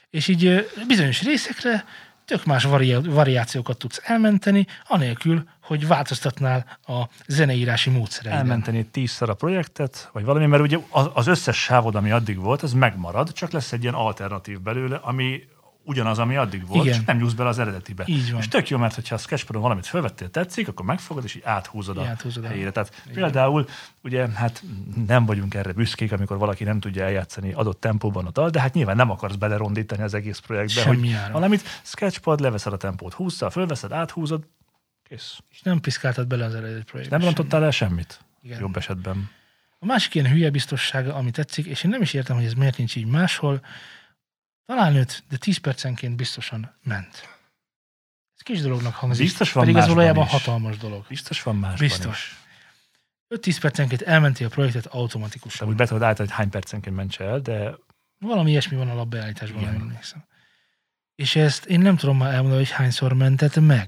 És így bizonyos részekre tök más vari- variációkat tudsz elmenteni, anélkül, hogy változtatnál a zeneírási módszereiden. Elmenteni tízszer a projektet, vagy valami, mert ugye az összes sávod, ami addig volt, az megmarad, csak lesz egy ilyen alternatív belőle, ami ugyanaz, ami addig volt, Igen. csak nem nyúlsz bele az eredetibe. Így van. És tök jó, mert ha a sketchpadon valamit felvettél, tetszik, akkor megfogod, és így áthúzod a Így áthúzod a- helyére. Tehát például, ugye, hát nem vagyunk erre büszkék, amikor valaki nem tudja eljátszani adott tempóban a dal, de hát nyilván nem akarsz belerondítani az egész projektbe, Semmi hogy áron. valamit sketchpad, leveszed a tempót, húzzal, fölveszed, áthúzod, kész. És nem piszkáltad bele az eredeti projektbe. Nem rontottál el semmit. Igen. Jobb esetben. A másik ilyen hülye biztossága, ami tetszik, és én nem is értem, hogy ez miért nincs így máshol, talán 5, de 10 percenként biztosan ment. Ez kis dolognak hangzik, Biztos van pedig ez valójában is. hatalmas dolog. Biztos van másban Biztos. is. 5-10 percenként elmenti a projektet automatikusan. úgy be tudod állítani, hogy hány percenként mentse el, de Valami ilyesmi van a labbeállításban, Igen. emlékszem. És ezt én nem tudom már elmondani, hogy hányszor mentett meg.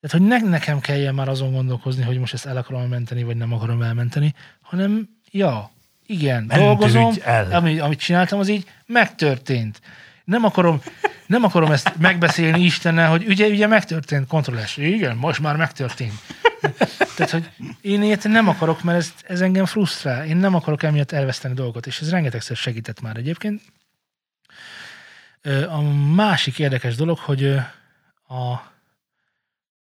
Tehát, hogy ne, nekem kelljen már azon gondolkozni, hogy most ezt el akarom menteni, vagy nem akarom elmenteni, hanem ja, igen, Mentődj dolgozom, el. Ami, amit csináltam, az így megtörtént. Nem akarom, nem akarom ezt megbeszélni Istennel, hogy ugye, ugye megtörtént kontrollás. Igen, most már megtörtént. Tehát, hogy én ilyet nem akarok, mert ez, ez engem frusztrál. Én nem akarok emiatt elveszteni dolgot, és ez rengetegszer segített már egyébként. A másik érdekes dolog, hogy a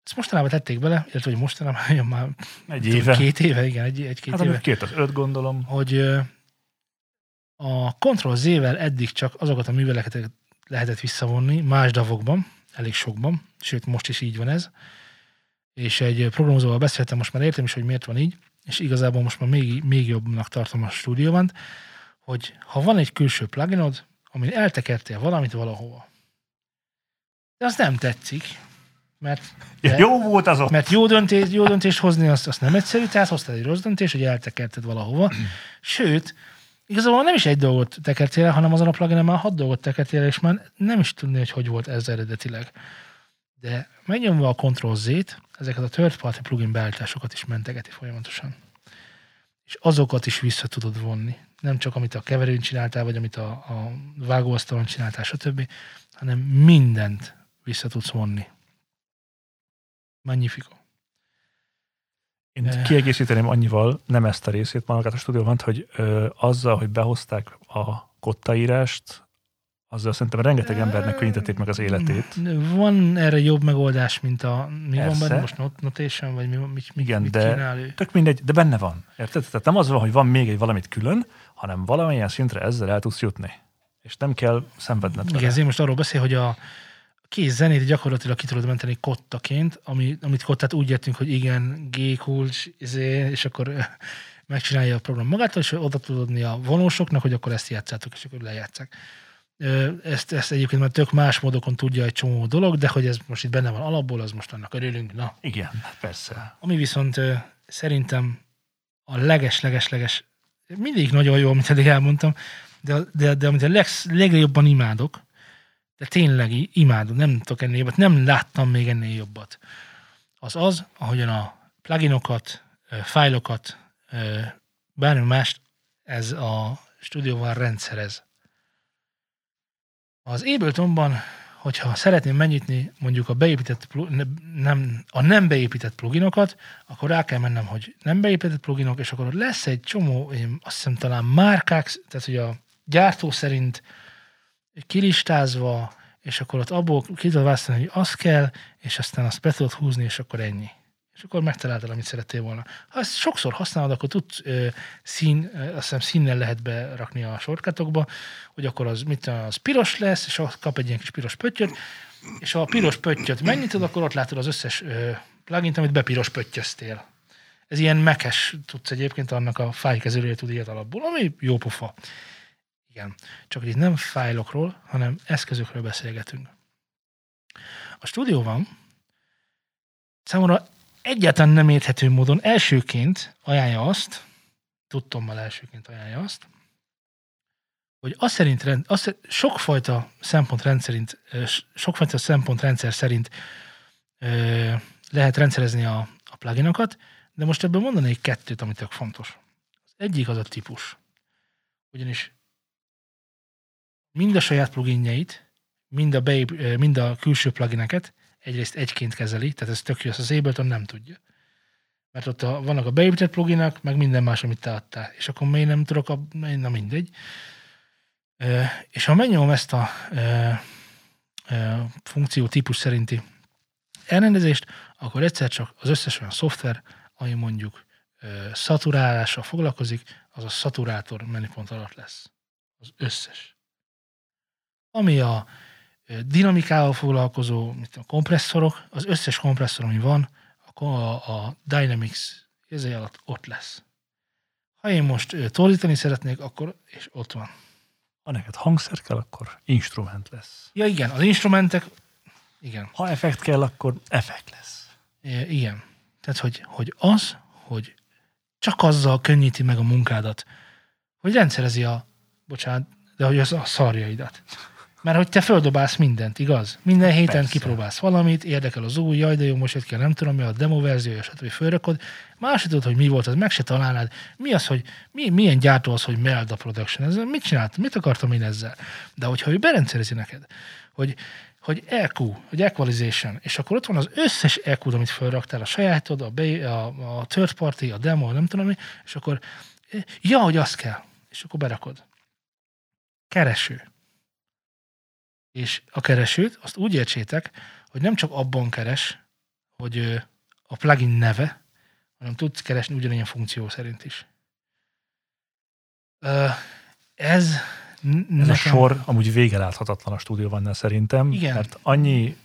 ezt mostanában tették bele, illetve hogy mostanában, ja, már egy tudom, éve. két éve, igen, egy, egy-két hát éve, két az öt gondolom. hogy a Ctrl Z-vel eddig csak azokat a műveleket lehetett visszavonni más davokban, elég sokban, sőt most is így van ez, és egy programozóval beszéltem, most már értem is, hogy miért van így, és igazából most már még, még jobbnak tartom a stúdióban, hogy ha van egy külső pluginod, amin eltekertél valamit valahova, de az nem tetszik, mert Ja, jó volt az ott. mert jó, döntés, jó döntést hozni, azt, azt nem egyszerű, tehát hoztál egy rossz döntést, hogy eltekerted valahova. Sőt, igazából nem is egy dolgot tekertél el, hanem azon a pluginen már hat dolgot tekertél és már nem is tudni, hogy hogy volt ez eredetileg. De megnyomva a Ctrl Z-t, ezeket a third party plugin beállításokat is mentegeti folyamatosan. És azokat is vissza tudod vonni. Nem csak amit a keverőn csináltál, vagy amit a, a vágóasztalon csináltál, stb., hanem mindent vissza tudsz vonni. Magnifico. Én Eh. kiegészíteném annyival, nem ezt a részét, magát a stúdióban, hogy ö, azzal, hogy behozták a kottaírást, azzal szerintem rengeteg embernek könnyítették meg az életét. Van erre jobb megoldás, mint a mi van Persze. benne most not- notation, vagy mi, mit, mit, Igen, mit de csinál ő? tök mindegy, de benne van. Érted? Tehát nem az van, hogy van még egy valamit külön, hanem valamilyen szintre ezzel el tudsz jutni. És nem kell szenvedned Igen, ezért most arról beszél, hogy a kész zenét gyakorlatilag ki tudod menteni kottaként, ami, amit kottát úgy értünk, hogy igen, G kulcs, izé, és akkor megcsinálja a program magától, és oda tudod adni a vonósoknak, hogy akkor ezt játszátok, és akkor lejátszák. Ezt, ezt egyébként már tök más módokon tudja egy csomó dolog, de hogy ez most itt benne van alapból, az most annak örülünk. Na, Igen, hát persze. Ami viszont szerintem a leges-leges-leges, mindig nagyon jó, amit eddig elmondtam, de, de, de amit a legsz, legjobban imádok, de tényleg imádom, nem tudok ennél jobbat, nem láttam még ennél jobbat. Az az, ahogyan a pluginokat, fájlokat, bármi mást ez a stúdióval rendszerez. Az Abletonban, hogyha szeretném megnyitni mondjuk a beépített, nem, a nem beépített pluginokat, akkor rá kell mennem, hogy nem beépített pluginok, és akkor lesz egy csomó, én azt hiszem talán márkák, tehát hogy a gyártó szerint kilistázva, és akkor ott abból ki tudod választani, hogy az kell, és aztán azt be tudod húzni, és akkor ennyi. És akkor megtaláltad, amit szerettél volna. Ha ezt sokszor használod, akkor tudsz ö, szín, ö, azt hiszem színnel lehet berakni a sorkatokba, hogy akkor az, mit az piros lesz, és az kap egy ilyen kis piros pöttyöt, és ha a piros pöttyöt megnyitod, akkor ott látod az összes ö, plugint, amit bepiros pöttyöztél. Ez ilyen mekes tudsz egyébként, annak a fájlkezelője tud ilyet alapból, ami jó pofa. Igen. Csak itt nem fájlokról, hanem eszközökről beszélgetünk. A stúdióban számomra egyáltalán nem érthető módon elsőként ajánlja azt, tudtommal elsőként ajánlja azt, hogy az szerint, rend- az, sokfajta szempont rendszerint, sokfajta szempont rendszer szerint ö, lehet rendszerezni a, a pluginokat, de most ebből mondanék kettőt, ami tök fontos. Az egyik az a típus. Ugyanis mind a saját pluginjeit, mind a, be, ö, mind a külső plugineket egyrészt egyként kezeli, tehát ez tök jó, az Ableton nem tudja. Mert ott a, vannak a beépített pluginak, meg minden más, amit te adtál. És akkor miért nem tudok, a, na mindegy. Ö, És ha megnyomom ezt a ö, ö, funkció típus szerinti elrendezést, akkor egyszer csak az összes olyan szoftver, ami mondjuk szaturálással foglalkozik, az a szaturátor menüpont alatt lesz. Az összes. Ami a dinamikával foglalkozó mint a kompresszorok, az összes kompresszor, ami van, a, a Dynamics ezé alatt ott lesz. Ha én most ö, torzítani szeretnék, akkor és ott van. Ha neked hangszer kell, akkor instrument lesz. Ja igen, az instrumentek, igen, Ha effekt kell, akkor effekt lesz. Igen. Tehát, hogy, hogy az, hogy csak azzal könnyíti meg a munkádat, hogy rendszerezi a, bocsánat, de hogy az a szarjaidat. Mert hogy te földobálsz mindent, igaz? Minden héten Persze. kipróbálsz valamit, érdekel az új, jaj, de jó, most jött ki nem tudom mi, a demo verziója, stb. fölrakod. Más tudod, hogy mi volt, az meg se találnád. Mi az, hogy mi, milyen gyártó az, hogy Melda Production? Ezzel mit csinált? Mit akartam én ezzel? De hogyha ő berendszerezi neked, hogy hogy EQ, hogy equalization, és akkor ott van az összes EQ, amit felraktál, a sajátod, a, be, a, a third party, a demo, nem tudom mi, és akkor, ja, hogy az kell, és akkor berakod. Kereső. És a keresőt, azt úgy értsétek, hogy nem csak abban keres, hogy a plugin neve, hanem tudsz keresni ugyanilyen funkció szerint is. Ez, Ez a sor amúgy vége láthatatlan a stúdióban szerintem. Igen. Mert annyi,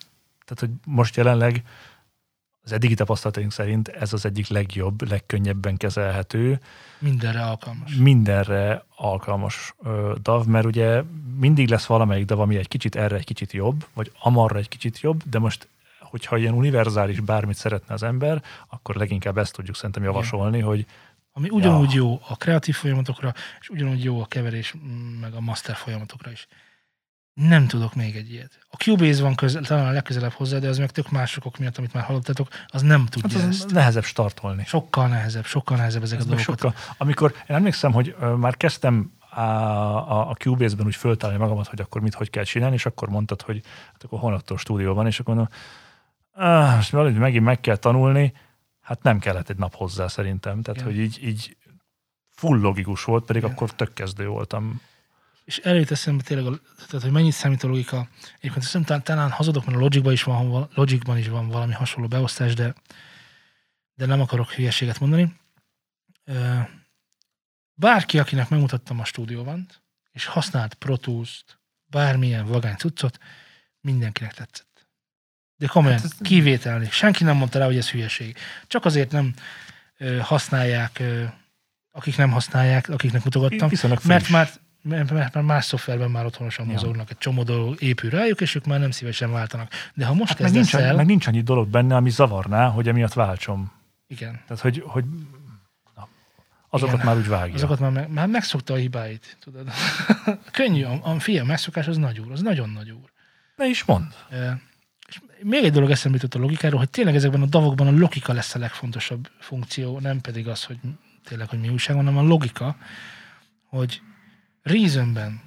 tehát hogy most jelenleg az eddigi tapasztalataink szerint ez az egyik legjobb, legkönnyebben kezelhető, mindenre alkalmas. mindenre alkalmas ö, DAV, mert ugye mindig lesz valamelyik DAV, ami egy kicsit erre egy kicsit jobb, vagy amarra egy kicsit jobb, de most hogyha ilyen univerzális bármit szeretne az ember, akkor leginkább ezt tudjuk szerintem javasolni, hogy Ami ugyanúgy Ja. jó a kreatív folyamatokra, és ugyanúgy jó a keverés, mm, meg a master folyamatokra is. Nem tudok még egy ilyet. A Cubase van közel, talán a legközelebb hozzá, de az meg tök másokok miatt, amit már hallottatok, az nem tudja hát az ezt. nehezebb startolni. Sokkal nehezebb, sokkal nehezebb ezek Ez a meg dolgok. sokkal, amikor én emlékszem, hogy ö, már kezdtem a, a, a Cubase-ben úgy föltálni magamat, hogy akkor mit, hogy kell csinálni, és akkor mondtad, hogy hát akkor holnaptól stúdió van, és akkor mondom, ah, most valahogy megint meg kell tanulni, hát nem kellett egy nap hozzá szerintem, tehát Igen. hogy így, így full logikus volt, pedig Igen. akkor tök kezdő voltam. És előtt eszembe tényleg, a, tehát, hogy mennyit számít a logika. Egyébként azt talán, talán hazudok, mert a Logicban is van, Logicban is van valami hasonló beosztás, de, de nem akarok hülyeséget mondani. Bárki, akinek megmutattam a stúdióban, és használt Pro Tools-t, bármilyen vagány cuccot, mindenkinek tetszett. De komolyan, Hát ez- kivételni. Senki nem mondta rá, hogy ez hülyeség. Csak azért nem ö, használják, ö, akik nem használják, akiknek mutogattam, mert már, mert, mert már más szoftverben már otthonosan Ja. mozognak, egy csomó dolog épül rájuk, és ők már nem szívesen váltanak. De ha most Hát meg nincs, el, meg nincs annyi dolog benne, ami zavarná, hogy emiatt váltsom. igen, Tehát, hogy, hogy na, azokat Igen. már úgy vágja. azokat már, meg, már megszokta a hibáit, tudod. Könnyű, a, a fia megszokás az nagy úr, az nagyon nagy úr. Ne is mond. E, és még egy dolog eszembe jutott a logikáról, hogy tényleg ezekben a davokban a logika lesz a legfontosabb funkció, nem pedig az, hogy tényleg, hogy mi újság van, hanem a logika, hogy Reasonben,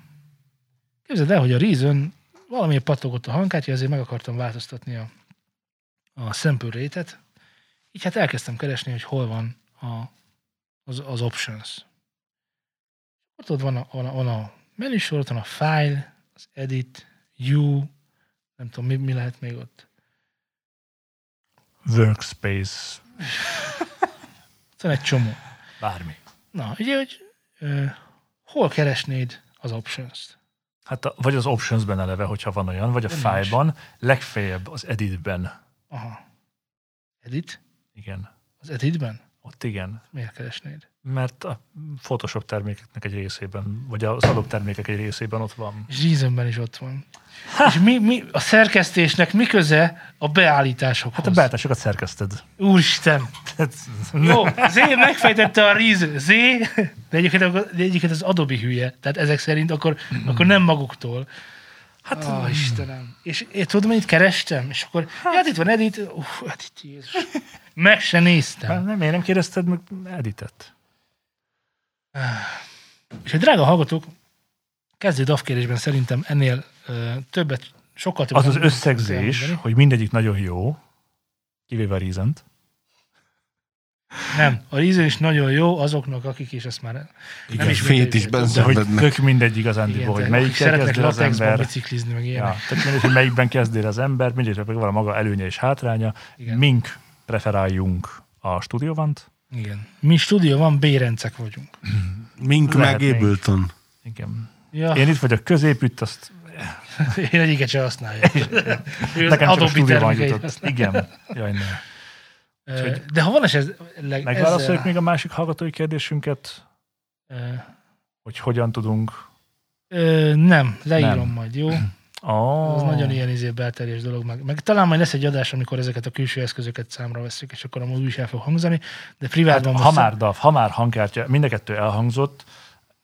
képzeld el, hogy a Reason valamiért pattogott a hangkártya, ezért meg akartam változtatni a, a sample rate-et, így hát elkezdtem keresni, hogy hol van a, az, az options. Ott, ott van a, van a, van a menüsor, ott van a file, az edit, view, nem tudom, mi, mi lehet még ott. Workspace, Ott van egy csomó. bármi. Na, ugye, hogy ö, hol keresnéd az options-t? Hát a, vagy az optionsben eleve, hogyha van olyan, vagy a file-ban, legfeljebb az editben. Aha. Edit? Igen. Az editben? Ott igen. Miért keresnéd? Mert a Photoshop termékeknek egy részében, vagy az Adobe termékek egy részében ott van. Reasonben is ott van. És mi, mi, a szerkesztésnek mi köze a beállításokhoz? Hát a beállításokat szerkeszted. Úristen! Jó, Z megfejtette a Reason. Z, de egyébként, de egyébként az Adobe hülye. Tehát ezek szerint akkor, akkor nem maguktól. Hát, oh, Istenem. És én tudom, mennyit kerestem? És akkor, hát, hát itt van Edit. Uff, Edit, Jézus. Meg se néztem. Hát nem, miért nem kérdezted meg Editet? És hogy drága hallgatók, kezdő DAF kérdésben szerintem ennél ö, többet, sokkal többet... Az az nem összegzés, mondani. hogy mindegyik nagyon jó, kivéve a reason Nem, a Reason is nagyon jó azoknak, akik is ezt már... Igen, is fényt mindegy, is de hogy tök mindegy igazándiból, hogy de melyik akik szeretnek kezd el az ember. biciklizni, meg Ja, ilyenek. tök mindegy, hogy melyikben kezd el az ember, mindegyikre meg van maga előnye és hátránya. Igen. Mink preferáljunk a stúdióvant. Igen. Mi stúdió van, B-rencek vagyunk. Mink Lehet meg még. Ableton. Igen. Ja, Én itt vagyok középütt, azt én egyiket sem használja. Nekem csak a stúdióban jutott. Igen. Jaj, ne. De ha van esetleg... Megválaszoljuk ezzel- még a másik hallgatói kérdésünket, Ö, hogy hogyan tudunk... Ö, nem, leírom Nem. majd, jó? Oh. Az nagyon ilyen izé belterjes dolog. Meg, meg talán majd lesz egy adás, amikor ezeket a külső eszközöket számra veszük, és akkor amúgy is el fog hangzani, de Hát, privátban ha most- már DAV, ha már hangkártya, mind a kettő elhangzott,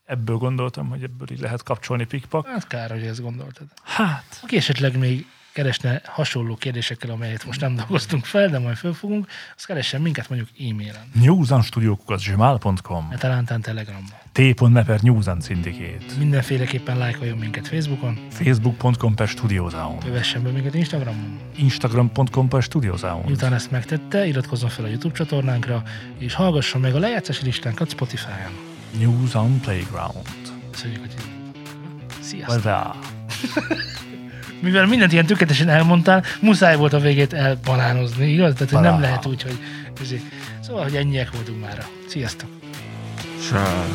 ebből gondoltam, hogy ebből így lehet kapcsolni pikpak. Hát kár, hogy ezt gondoltad. Hát, Aki esetleg még keresne hasonló kérdésekkel, amelyet most nem dolgoztunk fel, de majd fölfogunk, az keressen minket mondjuk e-mailen. newsanstudiókukat.gmail.com Talántán Telegramon. t.me per Newsan Syndicate Mindenféleképpen lájkoljon minket Facebookon, facebook.com per Studiosound kövessen be minket Instagramon. instagram.com per Studiosound Miután ezt megtette, iratkozzon fel a YouTube csatornánkra, és hallgasson meg a lejátszási listánkat Spotify-on. News on Playground. Köszönjük, hogy Sziasztok! Mivel mindent ilyen tökéletesen elmondtál, muszáj volt a végét elbanánozni, igaz? Tehát, hogy nem lehet úgy, hogy... Szóval, hogy ennyiek voltunk mára. Sziasztok! Sár.